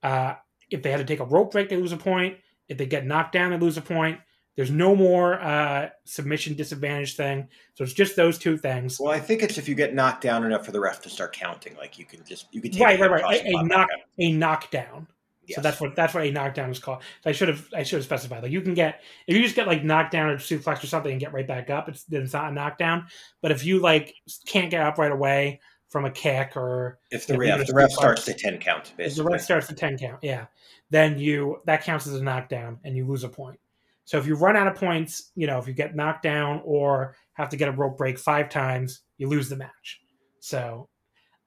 Uh, if they had to take a rope break, they lose a point. If they get knocked down, they lose a point. There's no more uh, submission disadvantage thing. So it's just those two things. Well, I think it's if you get knocked down enough for the ref to start counting. Like you can just you can take Right, right, right. A, a knock, a knockdown. Yes. So that's what that's what a knockdown is called. So I should have I should have specified. Like you can get if you just get like knocked down or suplex or something and get right back up, it's then it's not a knockdown. But if you like can't get up right away from a kick or if the ref the ref starts to ten count if the ref starts the ten count, yeah, then you that counts as a knockdown and you lose a point. So if you run out of points, you know if you get knocked down or have to get a rope break five times, you lose the match. So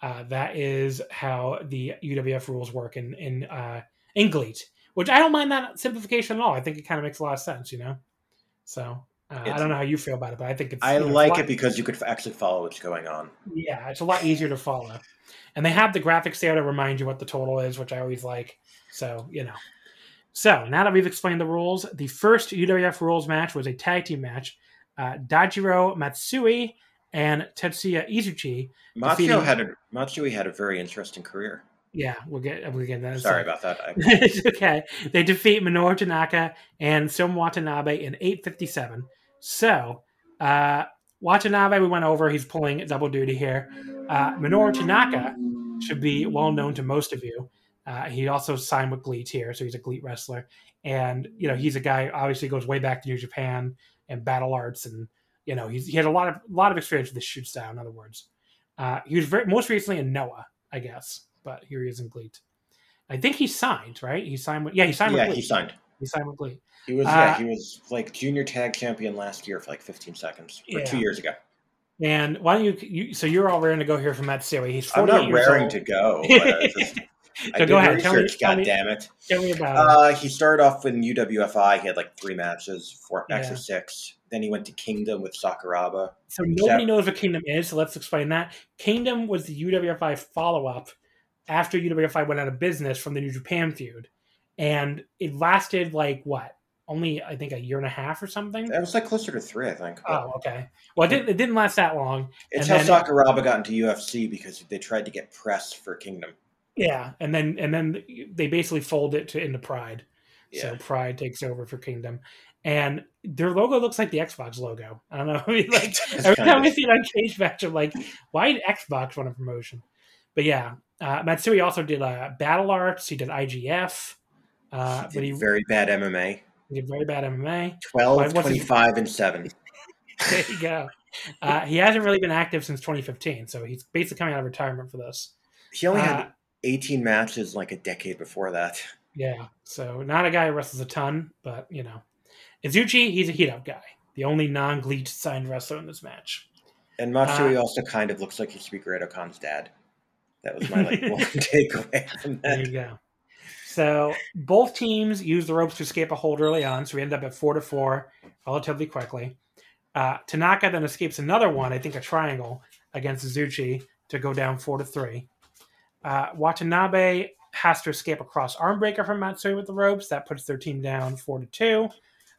uh, that is how the UWF rules work in in uh, in GLEAT, which I don't mind that simplification at all. I think it kind of makes a lot of sense, you know. So uh, I don't know how you feel about it, but I think it's I you know, like lot- it because you could actually follow what's going on. yeah, it's a lot easier to follow. And they have the graphics there to remind you what the total is, which I always like. So, you know. So, now that we've explained the rules, the first UWF rules match was a tag team match. Uh, Daijiro Matsui and Tetsuya Izuchi. Matsuo Defeating- had a Matsui had a very interesting career. Yeah, we'll get we'll get that. Sorry about that. (laughs) It's okay. They defeat Minoru Tanaka and Soma Watanabe in 857. So, uh, Watanabe, we went over. He's pulling double duty here. Uh, Minoru Tanaka should be well known to most of you. Uh, he also signed with GLEAT here, so he's a GLEAT wrestler. And, you know, he's a guy, obviously, goes way back to New Japan and battle arts. And, you know, he's, he had a lot of lot of experience with this shoot style, in other words. Uh, he was very, most recently in Noah, I guess, but here he is in GLEAT. I think he signed, right? He signed with yeah, he signed yeah, with he signed. He signed with GLEAT. He was Uh, yeah, he was like junior tag champion last year for like 15 seconds or Yeah. two years ago. And why don't you, you? So you're all raring to go here from Matsui. He's I'm not years raring old. to go. (laughs) But I, just, I So did go ahead. Tell me, research. tell, God me, damn it! tell me about Uh, he started off in UWFI. He had like three matches, four, Yeah. actually six. Then he went to Kingdom with Sakuraba. So nobody knows what Kingdom is. So let's explain that. Kingdom was the UWFI follow up after UWFI went out of business from the New Japan feud, and it lasted like what? Only I think a year and a half or something. It was like closer to three, I think. Oh, okay. Well, it didn't, it didn't last that long. it's and how then- Sakuraba got into UFC because they tried to get press for Kingdom. Yeah, and then and then they basically fold it to into Pride. Yeah. So Pride takes over for Kingdom, and their logo looks like the Xbox logo. I don't know. (laughs) I mean, like (laughs) every time I see it on Cage Match, I'm like, why did Xbox want a promotion? But yeah, uh, Matsui also did uh, Battle Arts. He did IGF, uh, he but he, did very bad MMA. he did very bad MMA. 12, Why, what's his- 25, and 7. (laughs) There you go. Uh, he hasn't really been active since 2015, so he's basically coming out of retirement for this. He only Uh, had 18 matches like a decade before that. Yeah, so not a guy who wrestles a ton, but you know, Izuchi, he's a heat up guy, the only non GLEAT signed wrestler in this match. And Matsui Uh, also kind of looks like he to be Great Khan's dad. That was my like (laughs) one takeaway from There you go. So both teams used the ropes to escape a hold early on, so we ended up at four to four relatively quickly. Uh, Tanaka then escapes another one, I think a triangle against Izuchi to go down four to three. Uh, Watanabe has to escape a cross arm breaker from Matsui with the ropes. That puts their team down four to two.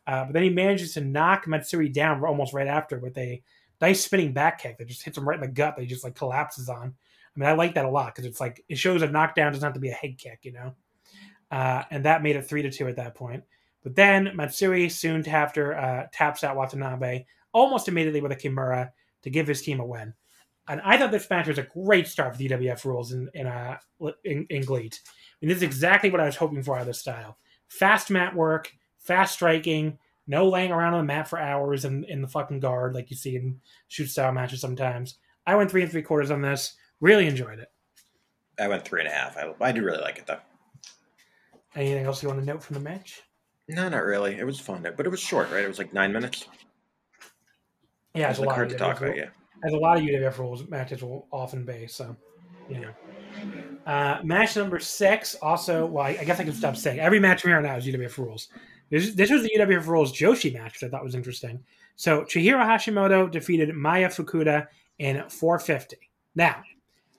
Uh, but then he manages to knock Matsui down almost right after with a nice spinning back kick that just hits him right in the gut. That he just like collapses on. I mean, I like that a lot because it's like it shows a knockdown doesn't have to be a head kick, you know. Uh, and that made it three to two at that point. But then Matsui soon after uh, taps out Watanabe almost immediately with a Kimura to give his team a win. And I thought this match was a great start for the UWF rules in in, uh, in, in GLEAT. I mean, this is exactly what I was hoping for out of this style. Fast mat work, fast striking, no laying around on the mat for hours in, in the fucking guard like you see in shoot style matches sometimes. I went three and three quarters on this. Really enjoyed it. I went three and a half. I, I do really like it though. Anything else you want to note from the match? No, not really. It was fun, but it was short, right? It was like nine minutes. Yeah, it's a like lot hard to talk about. Yeah. as a lot of UWF rules matches will often be. So, you know. Uh, match number six, also, well, I I guess I can stop saying every match from here on out is UWF rules. This, this was the UWF rules Joshi match, which I thought was interesting. So, Chihiro Hashimoto defeated Maya Fukuda in 450. Now,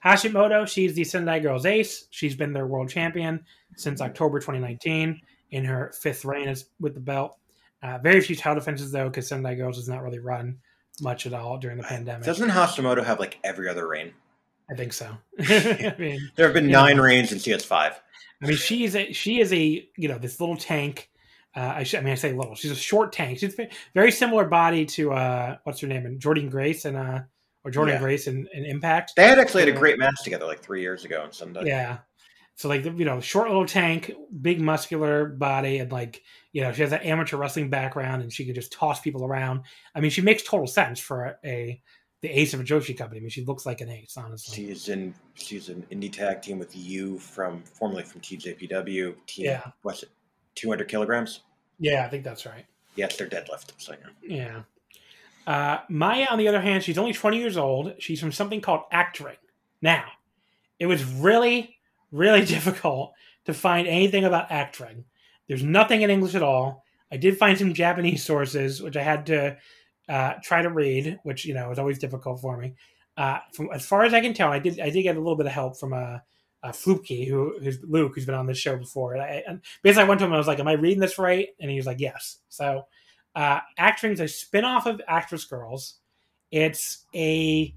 Hashimoto, she's the Sendai Girls ace. She's been their world champion since October 2019 in her fifth reign with the belt. Uh, very few title defenses, though, because Sendai Girls does not really run much at all during the pandemic. Doesn't Hashimoto have like every other reign? I think so. (laughs) I (laughs) mean, There have been nine reigns in CS5. I mean, she is a she is a you know this little tank. Uh, I, should, I mean, I say little. She's a short tank. She's very similar body to uh, what's her name, and Jordynne Grace and uh, or Jordynne Yeah. Grace and, in Impact. They had actually had a great match together like three years ago on Sunday. Yeah. So like you know, short little tank, big muscular body, and like you know, she has that amateur wrestling background, and she can just toss people around. I mean, she makes total sense for a, a the ace of a Joshi company. I mean, she looks like an ace, honestly. She's in she's an indie tag team with Yuu from formerly from TJPW. Team, Yeah. What's it? Two hundred kilograms. Yeah, I think that's right. Yes, they're deadlift. So yeah. Yeah. Uh, Maya, on the other hand, she's only 20 years old. She's from something called Actoring. Now, it was really, really (laughs) difficult to find anything about Actoring. There's nothing in English at all. I did find some Japanese sources, which I had to uh, try to read, which you know is always difficult for me. Uh, from as far as I can tell, I did I did get a little bit of help from a, a Flupke, who who's Luke, who's been on this show before. And, I, and basically, I went to him and I was like, "Am I reading this right?" And he was like, "Yes." So uh, is a spin-off of Actress Girls. It's a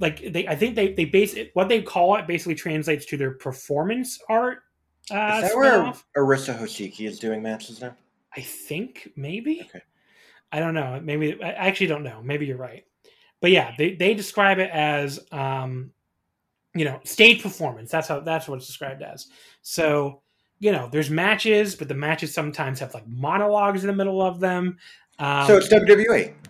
like they I think they they base it, what they call it basically translates to their performance art. Uh, Is that where spin-off. Arisa Hoshiki is doing matches now? I think maybe. Okay. I don't know. Maybe I actually don't know. Maybe you're right. But yeah, they, they describe it as um, you know, stage performance. That's how that's what it's described as. So, you know, there's matches, but the matches sometimes have like monologues in the middle of them. Um, so it's WWE. (laughs)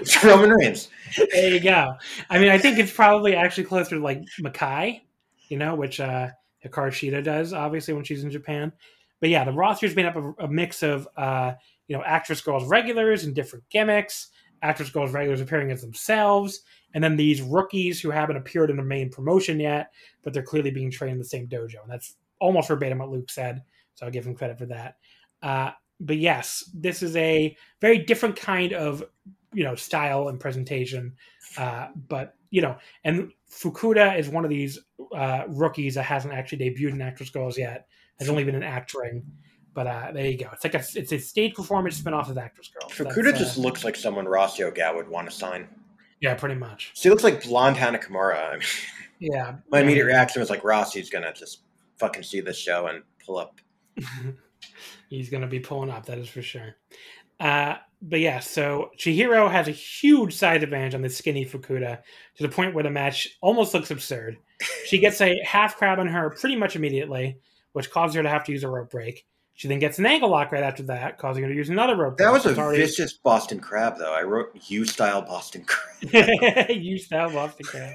It's Roman Reigns. there you go. I mean, I think it's probably actually closer to like Makai, you know, which uh Hikaru Shida does, obviously, when she's in Japan. But yeah, the roster's made up of a mix of uh, you know, actress girls regulars and different gimmicks, actress girls regulars appearing as themselves, and then these rookies who haven't appeared in the main promotion yet, but they're clearly being trained in the same dojo. And that's almost verbatim what Luke said. So I'll give him credit for that. Uh, but yes, this is a very different kind of you know style and presentation. Uh, but you know, and Fukuda is one of these uh, rookies that hasn't actually debuted in Actress Girls yet. Has only been in acting. But uh, there you go. It's like a it's a stage performance spinoff of Actress Girls. Fukuda uh, just looks like someone Rossy Ogawa would want to sign. Yeah, pretty much. She looks like blonde Hana Kimura. I mean, Yeah. (laughs) my immediate reaction was like, Rossy's gonna just fucking see this show and pull up. (laughs) He's going to be pulling up, that is for sure. Uh, but yeah, so Chihiro has a huge size advantage on the skinny Fukuda to the point where the match almost looks absurd. She gets a half crab on her pretty much immediately, which causes her to have to use a rope break. She then gets an ankle lock right after that, causing her to use another rope That was a already- vicious Boston Crab, though. I wrote U style Boston Crab. (laughs) U style Boston Crab.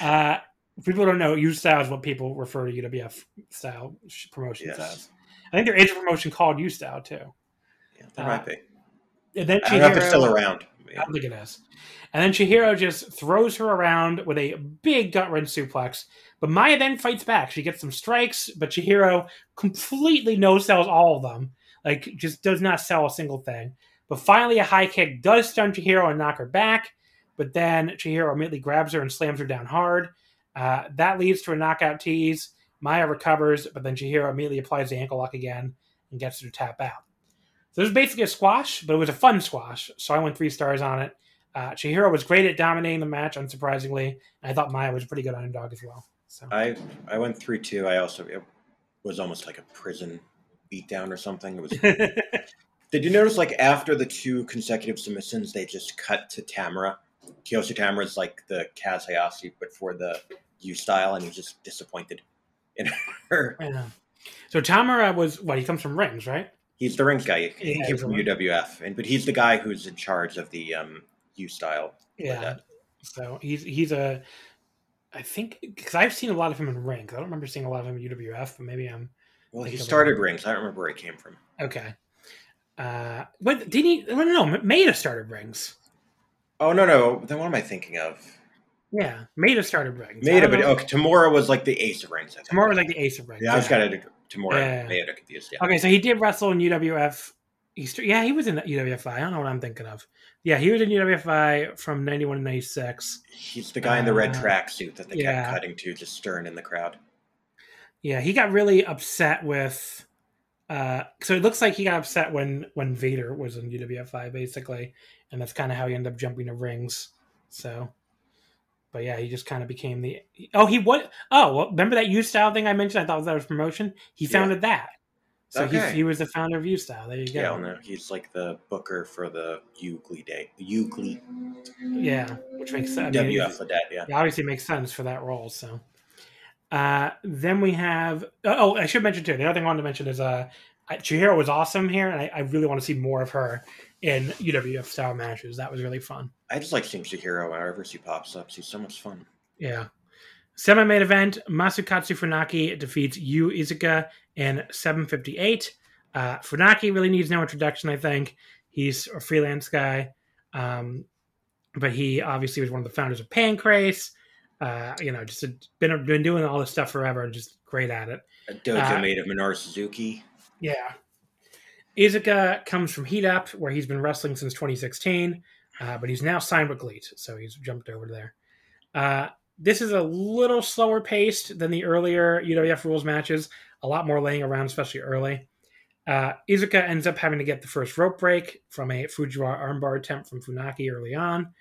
Uh, people don't know U style is what people refer to UWF style promotions Yes. as. I think there is a promotion called U style too. Yeah, there Uh, might be. And then I don't know if Chihiro- still around. I don't think it is. And then Chihiro just throws her around with a big gut wrench suplex. But Maya then fights back. She gets some strikes, but Chihiro completely no sells all of them. Like, just does not sell a single thing. But finally, a high kick does stun Chihiro and knock her back. But then Chihiro immediately grabs her and slams her down hard. Uh, that leads to a knockout tease. Maya recovers, but then Chihiro immediately applies the ankle lock again and gets her to tap out. So it was basically a squash, but it was a fun squash. So I went three stars on it. Uh, Chihiro was great at dominating the match, unsurprisingly. And I thought Maya was a pretty good underdog as well. So I I went three two. I also it was almost like a prison beatdown or something. It was. (laughs) Did you notice like after the two consecutive submissions, they just cut to Tamura? Kiyoshi Tamura is like the Kaz Hayashi, but for the U style, and he's just disappointed in (laughs) her. So Tamura was what? He comes from Rings, right? He's the rings guy. He Yeah, came from UWF, and but he's the guy who's in charge of the um, U style. Yeah. So he's he's a. I think because I've seen a lot of him in Rings. I don't remember seeing a lot of him in UWF, but maybe I'm Well, he Think of it. started rings. I don't remember where he came from. okay. Uh, what did he? No, no, no. Maeda started Rings. Oh no, no. Then what am I thinking of? Yeah, Maeda started Rings. Maeda, but okay, Tamura was like the ace of rings. Tamura was like the ace of Rings. Yeah, I just got it. Tamura Yeah. and Maeda confused. Yeah. Okay, so he did wrestle in UWF. St- yeah, he was in UWFI. I don't know what I'm thinking of. Yeah, he was in UWFI from 91 to 96. He's the guy in the red Uh, tracksuit that they yeah. kept cutting to, just stirring in the crowd. Yeah, he got really upset with. Uh, so it looks like he got upset when when Vader was in UWFI basically, and that's kind of how he ended up jumping to rings. So, but yeah, he just kind of became the. Oh, he what? Oh, well, remember that U style thing I mentioned? I thought that was promotion. He Yeah. founded that. So Okay. he was the founder of U style. There you go. Yeah, no, he's like the booker for the Ugly Day, Ugly Yeah, which makes sense. I mean, WF. Yeah. it obviously makes sense for that role. So, uh, then we have. Oh, I should mention too. The other thing I wanted to mention is uh, Chihiro was awesome here, and I, I really want to see more of her in UWF style matches. That was really fun. I just like seeing Chihiro wherever she pops up. She's so much fun. Yeah. Semi main event Masakatsu Funaki defeats Yu Iizuka in 758. Uh, Funaki really needs no introduction, I think. He's a freelance guy, um, but he obviously was one of the founders of Pancrase. Uh, you know, just a, been been doing all this stuff forever and just great at it. A dojo Uh, made of Minoru Suzuki. Yeah. Iizuka comes from Heat Up, where he's been wrestling since 2016, uh, but he's now signed with GLEAT, so he's jumped over there. Uh, this is a little slower paced than the earlier UWF rules matches, a lot more laying around, especially early. Uh, Iizuka ends up having to get the first rope break from a Fujiwara armbar attempt from Funaki early on.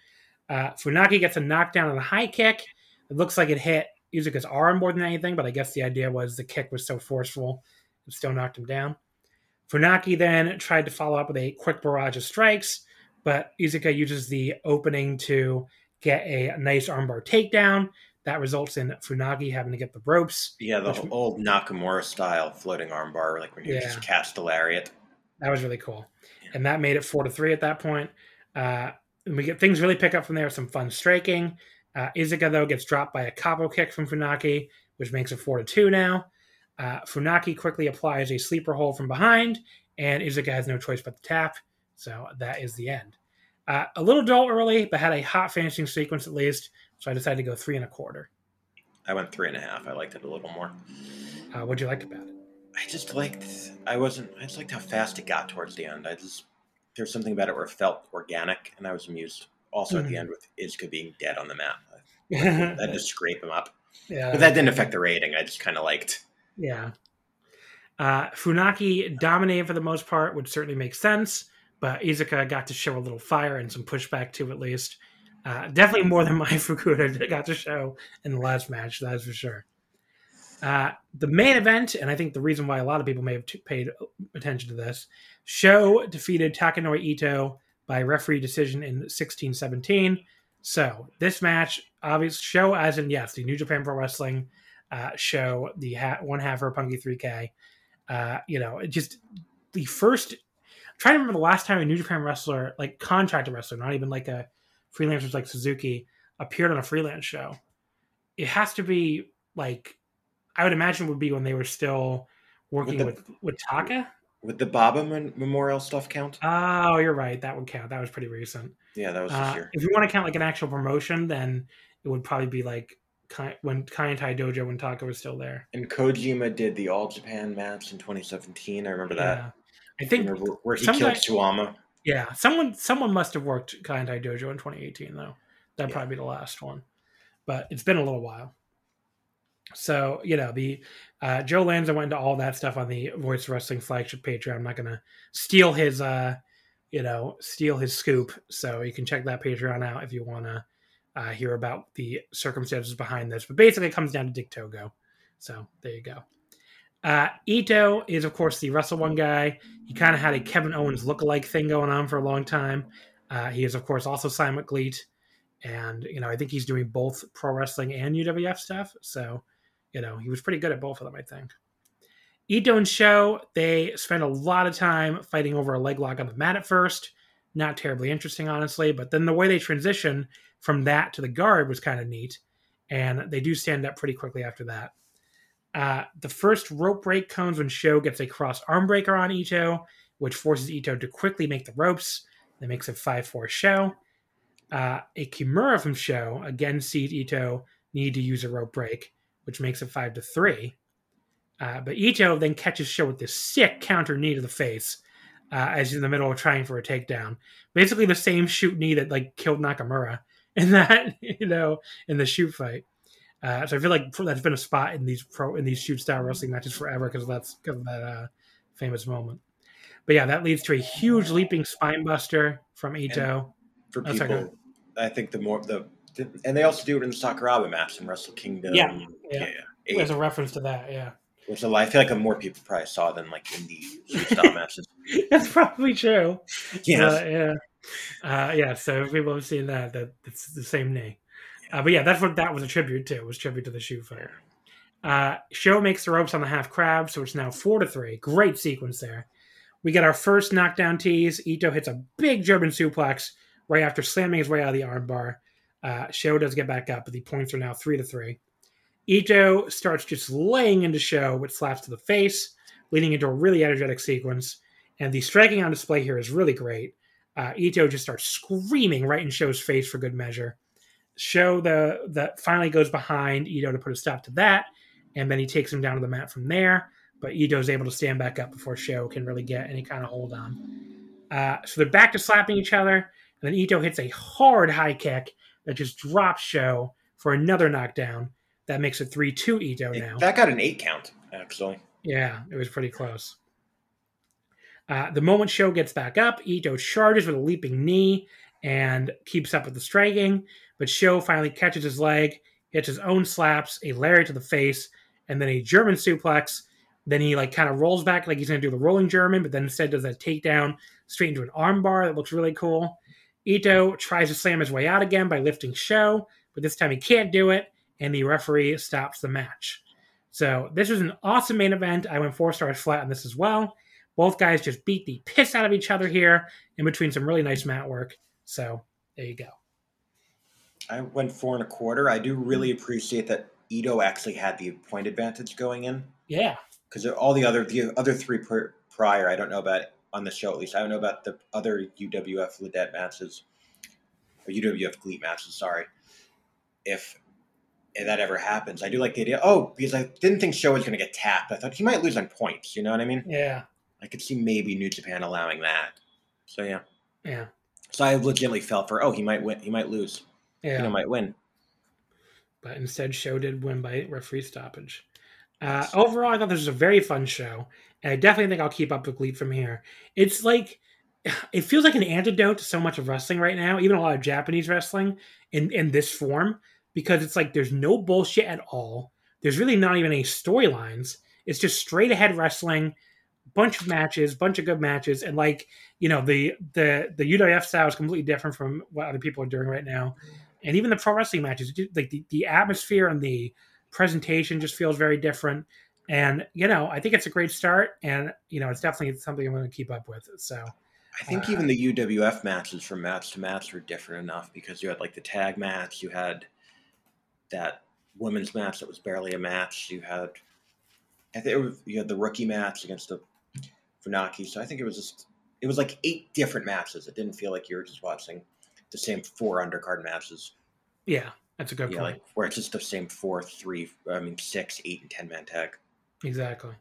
Uh, Funaki gets a knockdown on a high kick. It looks like it hit Iizuka's arm more than anything, but I guess the idea was the kick was so forceful, it still knocked him down. Funaki then tried to follow up with a quick barrage of strikes, but Iizuka uses the opening to get a nice armbar takedown. That results in Funaki having to get the ropes. Yeah, the Which- old Nakamura style floating armbar, like when you Yeah. just cast a lariat. That was really cool, and that made it four to three at that point. Uh, and we get things really pick up from there. Some fun striking. Uh, Iizuka though gets dropped by a capo kick from Funaki, which makes it four to two now. Uh, Funaki quickly applies a sleeper hold from behind, and Iizuka has no choice but to tap. So that is the end. Uh, a little dull early, but had a hot finishing sequence at least. So I decided to go three and a quarter. I went three and a half. I liked it a little more. Uh, what'd you like about it? I just liked. I wasn't. I just liked how fast it got towards the end. I just there's something about it where it felt organic, and I was amused. Also at the Mhm. end with Iizuka being dead on the map, (laughs) that yeah, just scrape him up. Yeah, But that didn't affect the rating. I just kind of liked. Yeah. Uh, Funaki dominated for the most part, which certainly makes sense, but Iizuka got to show a little fire and some pushback too, at least. Uh, definitely more than (laughs) my Fukuda (laughs) got to show in the last match, that's for sure. Uh, the main event, and I think the reason why a lot of people may have t- paid attention to this, SHO defeated Takanori Ito by referee decision in 1617. So this match, obvious SHO as in yes, the New Japan Pro Wrestling uh, SHO, the ha- one half for Roppongi 3K. Uh, you know, it just the first. I'm trying to remember the last time a New Japan wrestler, like contracted wrestler, not even like a freelancer like Suzuki, appeared on a freelance show. It has to be like I would imagine would be when they were still working the- with with Taka. Would the Baba Mem- Memorial stuff count? Oh, you're right. That would count. That was pretty recent. Yeah, that was this Uh, year. if you want to count like an actual promotion, then it would probably be like Kai- when Kaientai Dojo when Taka was still there. And Kojima did the All Japan match in 2017. I remember that. Yeah. I think Remember where he killed guy- Yeah, someone someone must have worked Kaientai Dojo in 2018 though. That'd Yeah. probably be the last one. But it's been a little while. So you know the uh, Joe Lanza went into all that stuff on the Voice Wrestling flagship Patreon. I'm not gonna steal his uh, you know steal his scoop. So you can check that Patreon out if you wanna uh, hear about the circumstances behind this. But basically, it comes down to Dick Togo. So there you go. Uh, Ito is, of course, the Wrestle One guy. He kind of had a Kevin Owens look-alike thing going on for a long time. Uh, he is, of course, also Simon with And, you know, I think he's doing both pro wrestling and UWF stuff. So, you know, he was pretty good at both of them, I think. Ito and SHO, they spend a lot of time fighting over a leg lock on the mat at first. Not terribly interesting, honestly. But then the way they transition from that to the guard was kind of neat. And they do stand up pretty quickly after that. Uh, the first rope break comes when SHO gets a cross arm breaker on Ito, which forces Ito to quickly make the ropes. That makes it 5 4 SHO. Uh, a Kimura from SHO again sees Ito need to use a rope break, which makes it 5 to 3. Uh, but Ito then catches SHO with this sick counter knee to the face uh, as he's in the middle of trying for a takedown. Basically, the same shoot knee that like killed Nakamura (laughs) in that, you know, in the shoot fight. Uh, so I feel like that's been a spot in these pro in these shoot style wrestling matches forever because that's because of that uh, famous moment. But yeah, that leads to a huge leaping spine buster from Ito. And for Oh, sorry, people, I think the more the, and they also do it in the Sakuraba match in Wrestle Kingdom. Yeah, yeah, yeah. yeah. There's a reference to that, yeah. Which I feel like more people probably saw than like in the shoot style (laughs) matches. That's probably true. Yes. Uh, yeah. Uh, yeah, so if people have seen that, that it's the same knee. Uh, but yeah, that's what that was a tribute to. It was tribute to the shoot fight. Uh, SHO makes the ropes on the half crab, so it's now four to three. Great sequence there. We get our first knockdown tease. Ito hits a big German suplex right after slamming his way out of the armbar. Uh, SHO does get back up, but the points are now three to three. Ito starts just laying into SHO with slaps to the face, leading into a really energetic sequence. And the striking on display here is really great. Uh, Ito just starts screaming right in SHO's face for good measure. SHO the that finally goes behind Ito to put a stop to that, and then he takes him down to the mat from there. But Ito's able to stand back up before SHO can really get any kind of hold on. Uh, so they're back to slapping each other, and then Ito hits a hard high kick that just drops SHO for another knockdown. That makes it three two Ito now. That got an eight count actually. Yeah, it was pretty close. Uh, the moment SHO gets back up, Ito charges with a leaping knee and keeps up with the striking, but SHO finally catches his leg, hits his own slaps, a lariat to the face, and then a German suplex. Then he like kind of rolls back like he's to do the rolling German, but then instead does a takedown straight into an armbar that looks really cool. Ito tries to slam his way out again by lifting SHO, but this time he can't do it, and the referee stops the match. So this was an awesome main event. I went four stars flat on this as well. Both guys just beat the piss out of each other here in between some really nice mat work. So there you go. I went four and a quarter. I do really appreciate that Ito actually had the point advantage going in Yeah. because all the other the other three prior I don't know about on the show at least. I don't know about the other UWF Lidet matches or UWF Gleat matches. Sorry, if if that ever happens, I do like the idea. Oh, because I didn't think SHO was going to get tapped. I thought he might lose on points. You know what I mean? Yeah. I could see maybe New Japan allowing that. So yeah. Yeah. So I legitimately felt for oh he might win he might lose Yeah. know might win but instead SHO did win by referee stoppage. Uh, overall, I thought this was a very fun show, and I definitely think I'll keep up with Gleat from here. It's like (sighs) it feels like an antidote to so much of wrestling right now, even a lot of Japanese wrestling in in this form, because it's like there's no bullshit at all. There's really not even any storylines. It's just straight ahead wrestling, bunch of matches, bunch of good matches, and like you know the the the UWF style is completely different from what other people are doing right now and even the pro wrestling matches, like the, the atmosphere and the presentation just feels very different. And you know, I think it's a great start, and you know, it's definitely something I'm going to keep up with. So I think Uh, even the UWF matches from match to match were different enough because you had like the tag match, you had that women's match that was barely a match, you had I think was, you had the rookie match against the Funaki. So I think it was just it was like eight different matches. It didn't feel like you were just watching the same four undercard matches. yeah, that's a good Yeah, point. like where it's just the same four, three, I mean six, eight, and ten man tag. Exactly.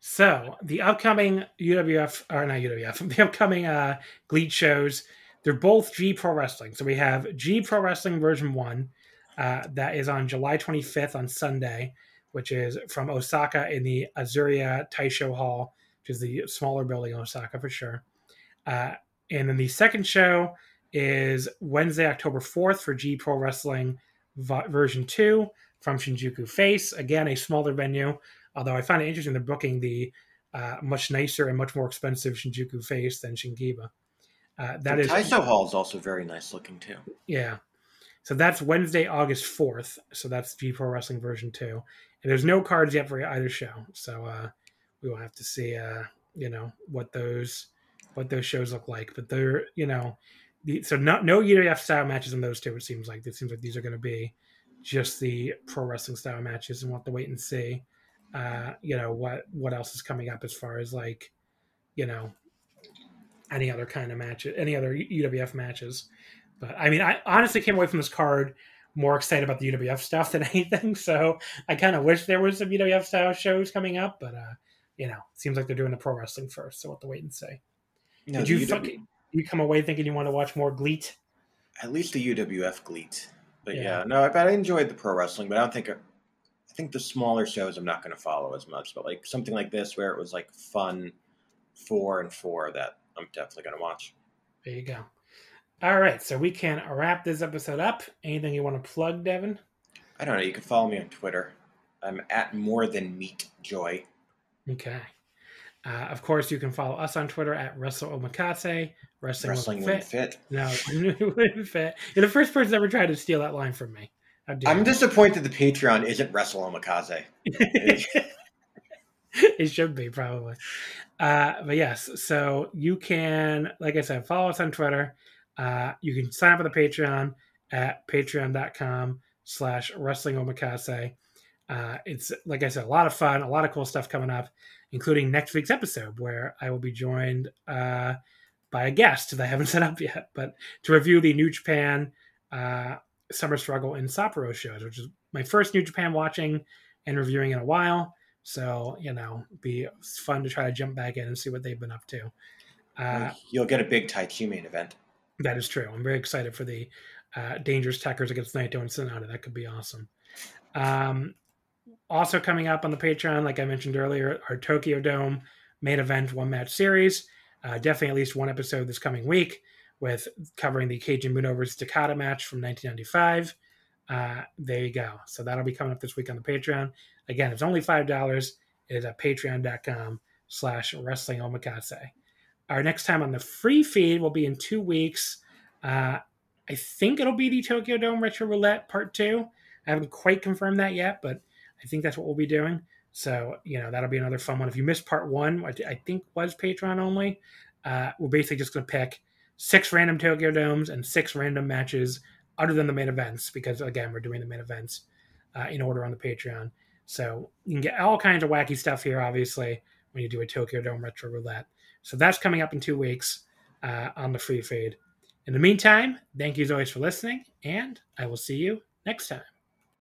So the upcoming UWF or not UWF, (laughs) the upcoming uh Gleat shows, they're both G Pro Wrestling. So we have G Pro Wrestling version one, uh, that is on July 25th on Sunday, which is from Osaka in the Azalea Taisho Hall, which is the smaller building in Osaka for sure. Uh, and then the second show is Wednesday, October 4th for G Pro Wrestling version 2 from Shinjuku Face. Again, a smaller venue, although I find it interesting they're booking the uh, much nicer and much more expensive Shinjuku Face than Shin-Kiba. Uh, that the is Taisho Hall is also very nice looking too. Yeah. So that's Wednesday, August 4th. So that's G Pro Wrestling version 2. And there's no cards yet for either show. So uh, we will have to see, uh, you know, what those what those shows look like. But they're, you know, the, so not no UWF style matches in those two. It seems like it seems like these are going to be just the pro wrestling style matches, and we'll have to wait and see. Uh, you know what what else is coming up as far as like, you know, any other kind of matches, any other UWF matches. But I mean, I honestly came away from this card more excited about the UWF stuff than (laughs) anything. So I kind of wish there was some UWF style shows coming up, but uh, you know, seems like they're doing the pro wrestling first, so we'll have wait and see. No, Did you UW... fucking you come away thinking you want to watch more GLEAT? At least the UWF GLEAT. But yeah, yeah no, I, bet I enjoyed the pro wrestling, but I don't think. I think the smaller shows I'm not going to follow as much, but like something like this where it was like fun, four and four that I'm definitely going to watch. There you go. All right, so we can wrap this episode up. Anything you want to plug, Devin? I don't know. You can follow me on Twitter. I'm at more than meat joy. Okay. Uh, of course, you can follow us on Twitter at Wrestle Omakase. Wrestling, Wrestling wouldn't fit. fit. No, (laughs) it wouldn't fit. You're the first person ever tried to steal that line from me. I'm disappointed the Patreon isn't Wrestle Omakase. (laughs) it should be probably. Uh, but yes, so you can, like I said, follow us on Twitter. Uh, you can sign up for the Patreon at patreon.com slash wrestling omakase. Uh, it's like I said, a lot of fun, a lot of cool stuff coming up, including next week's episode where I will be joined uh, by a guest that I haven't (laughs) set up yet, but to review the New Japan uh, Summer Struggle and Sapporo shows, which is my first New Japan watching and reviewing in a while. So you know, be fun to try to jump back in and see what they've been up to. Uh, You'll get a big Taichi main event. That is true. I'm very excited for the uh, Dangerous Tekkers against Naito and Sanada. That could be awesome. Um, also coming up on the Patreon, like I mentioned earlier, our Tokyo Dome main event one match series. Uh, definitely at least one episode this coming week with covering the Keiji Muto versus Takada match from 1995. Uh, there you go. So that'll be coming up this week on the Patreon. Again, it's only five dollars. It is at patreon.com slash wrestling omakase. Our next time on the free feed will be in two weeks. Uh, I think it'll be the Tokyo Dome Retro Roulette Part 2. I haven't quite confirmed that yet, but I think that's what we'll be doing. So, you know, that'll be another fun one. If you missed Part 1, I think was Patreon only, uh, we're basically just going to pick six random Tokyo Domes and six random matches other than the main events, because, again, we're doing the main events uh, in order on the Patreon. So you can get all kinds of wacky stuff here, obviously, when you do a Tokyo Dome Retro Roulette. So that's coming up in two weeks uh, on the free feed. In the meantime, thank you as always for listening, and I will see you next time.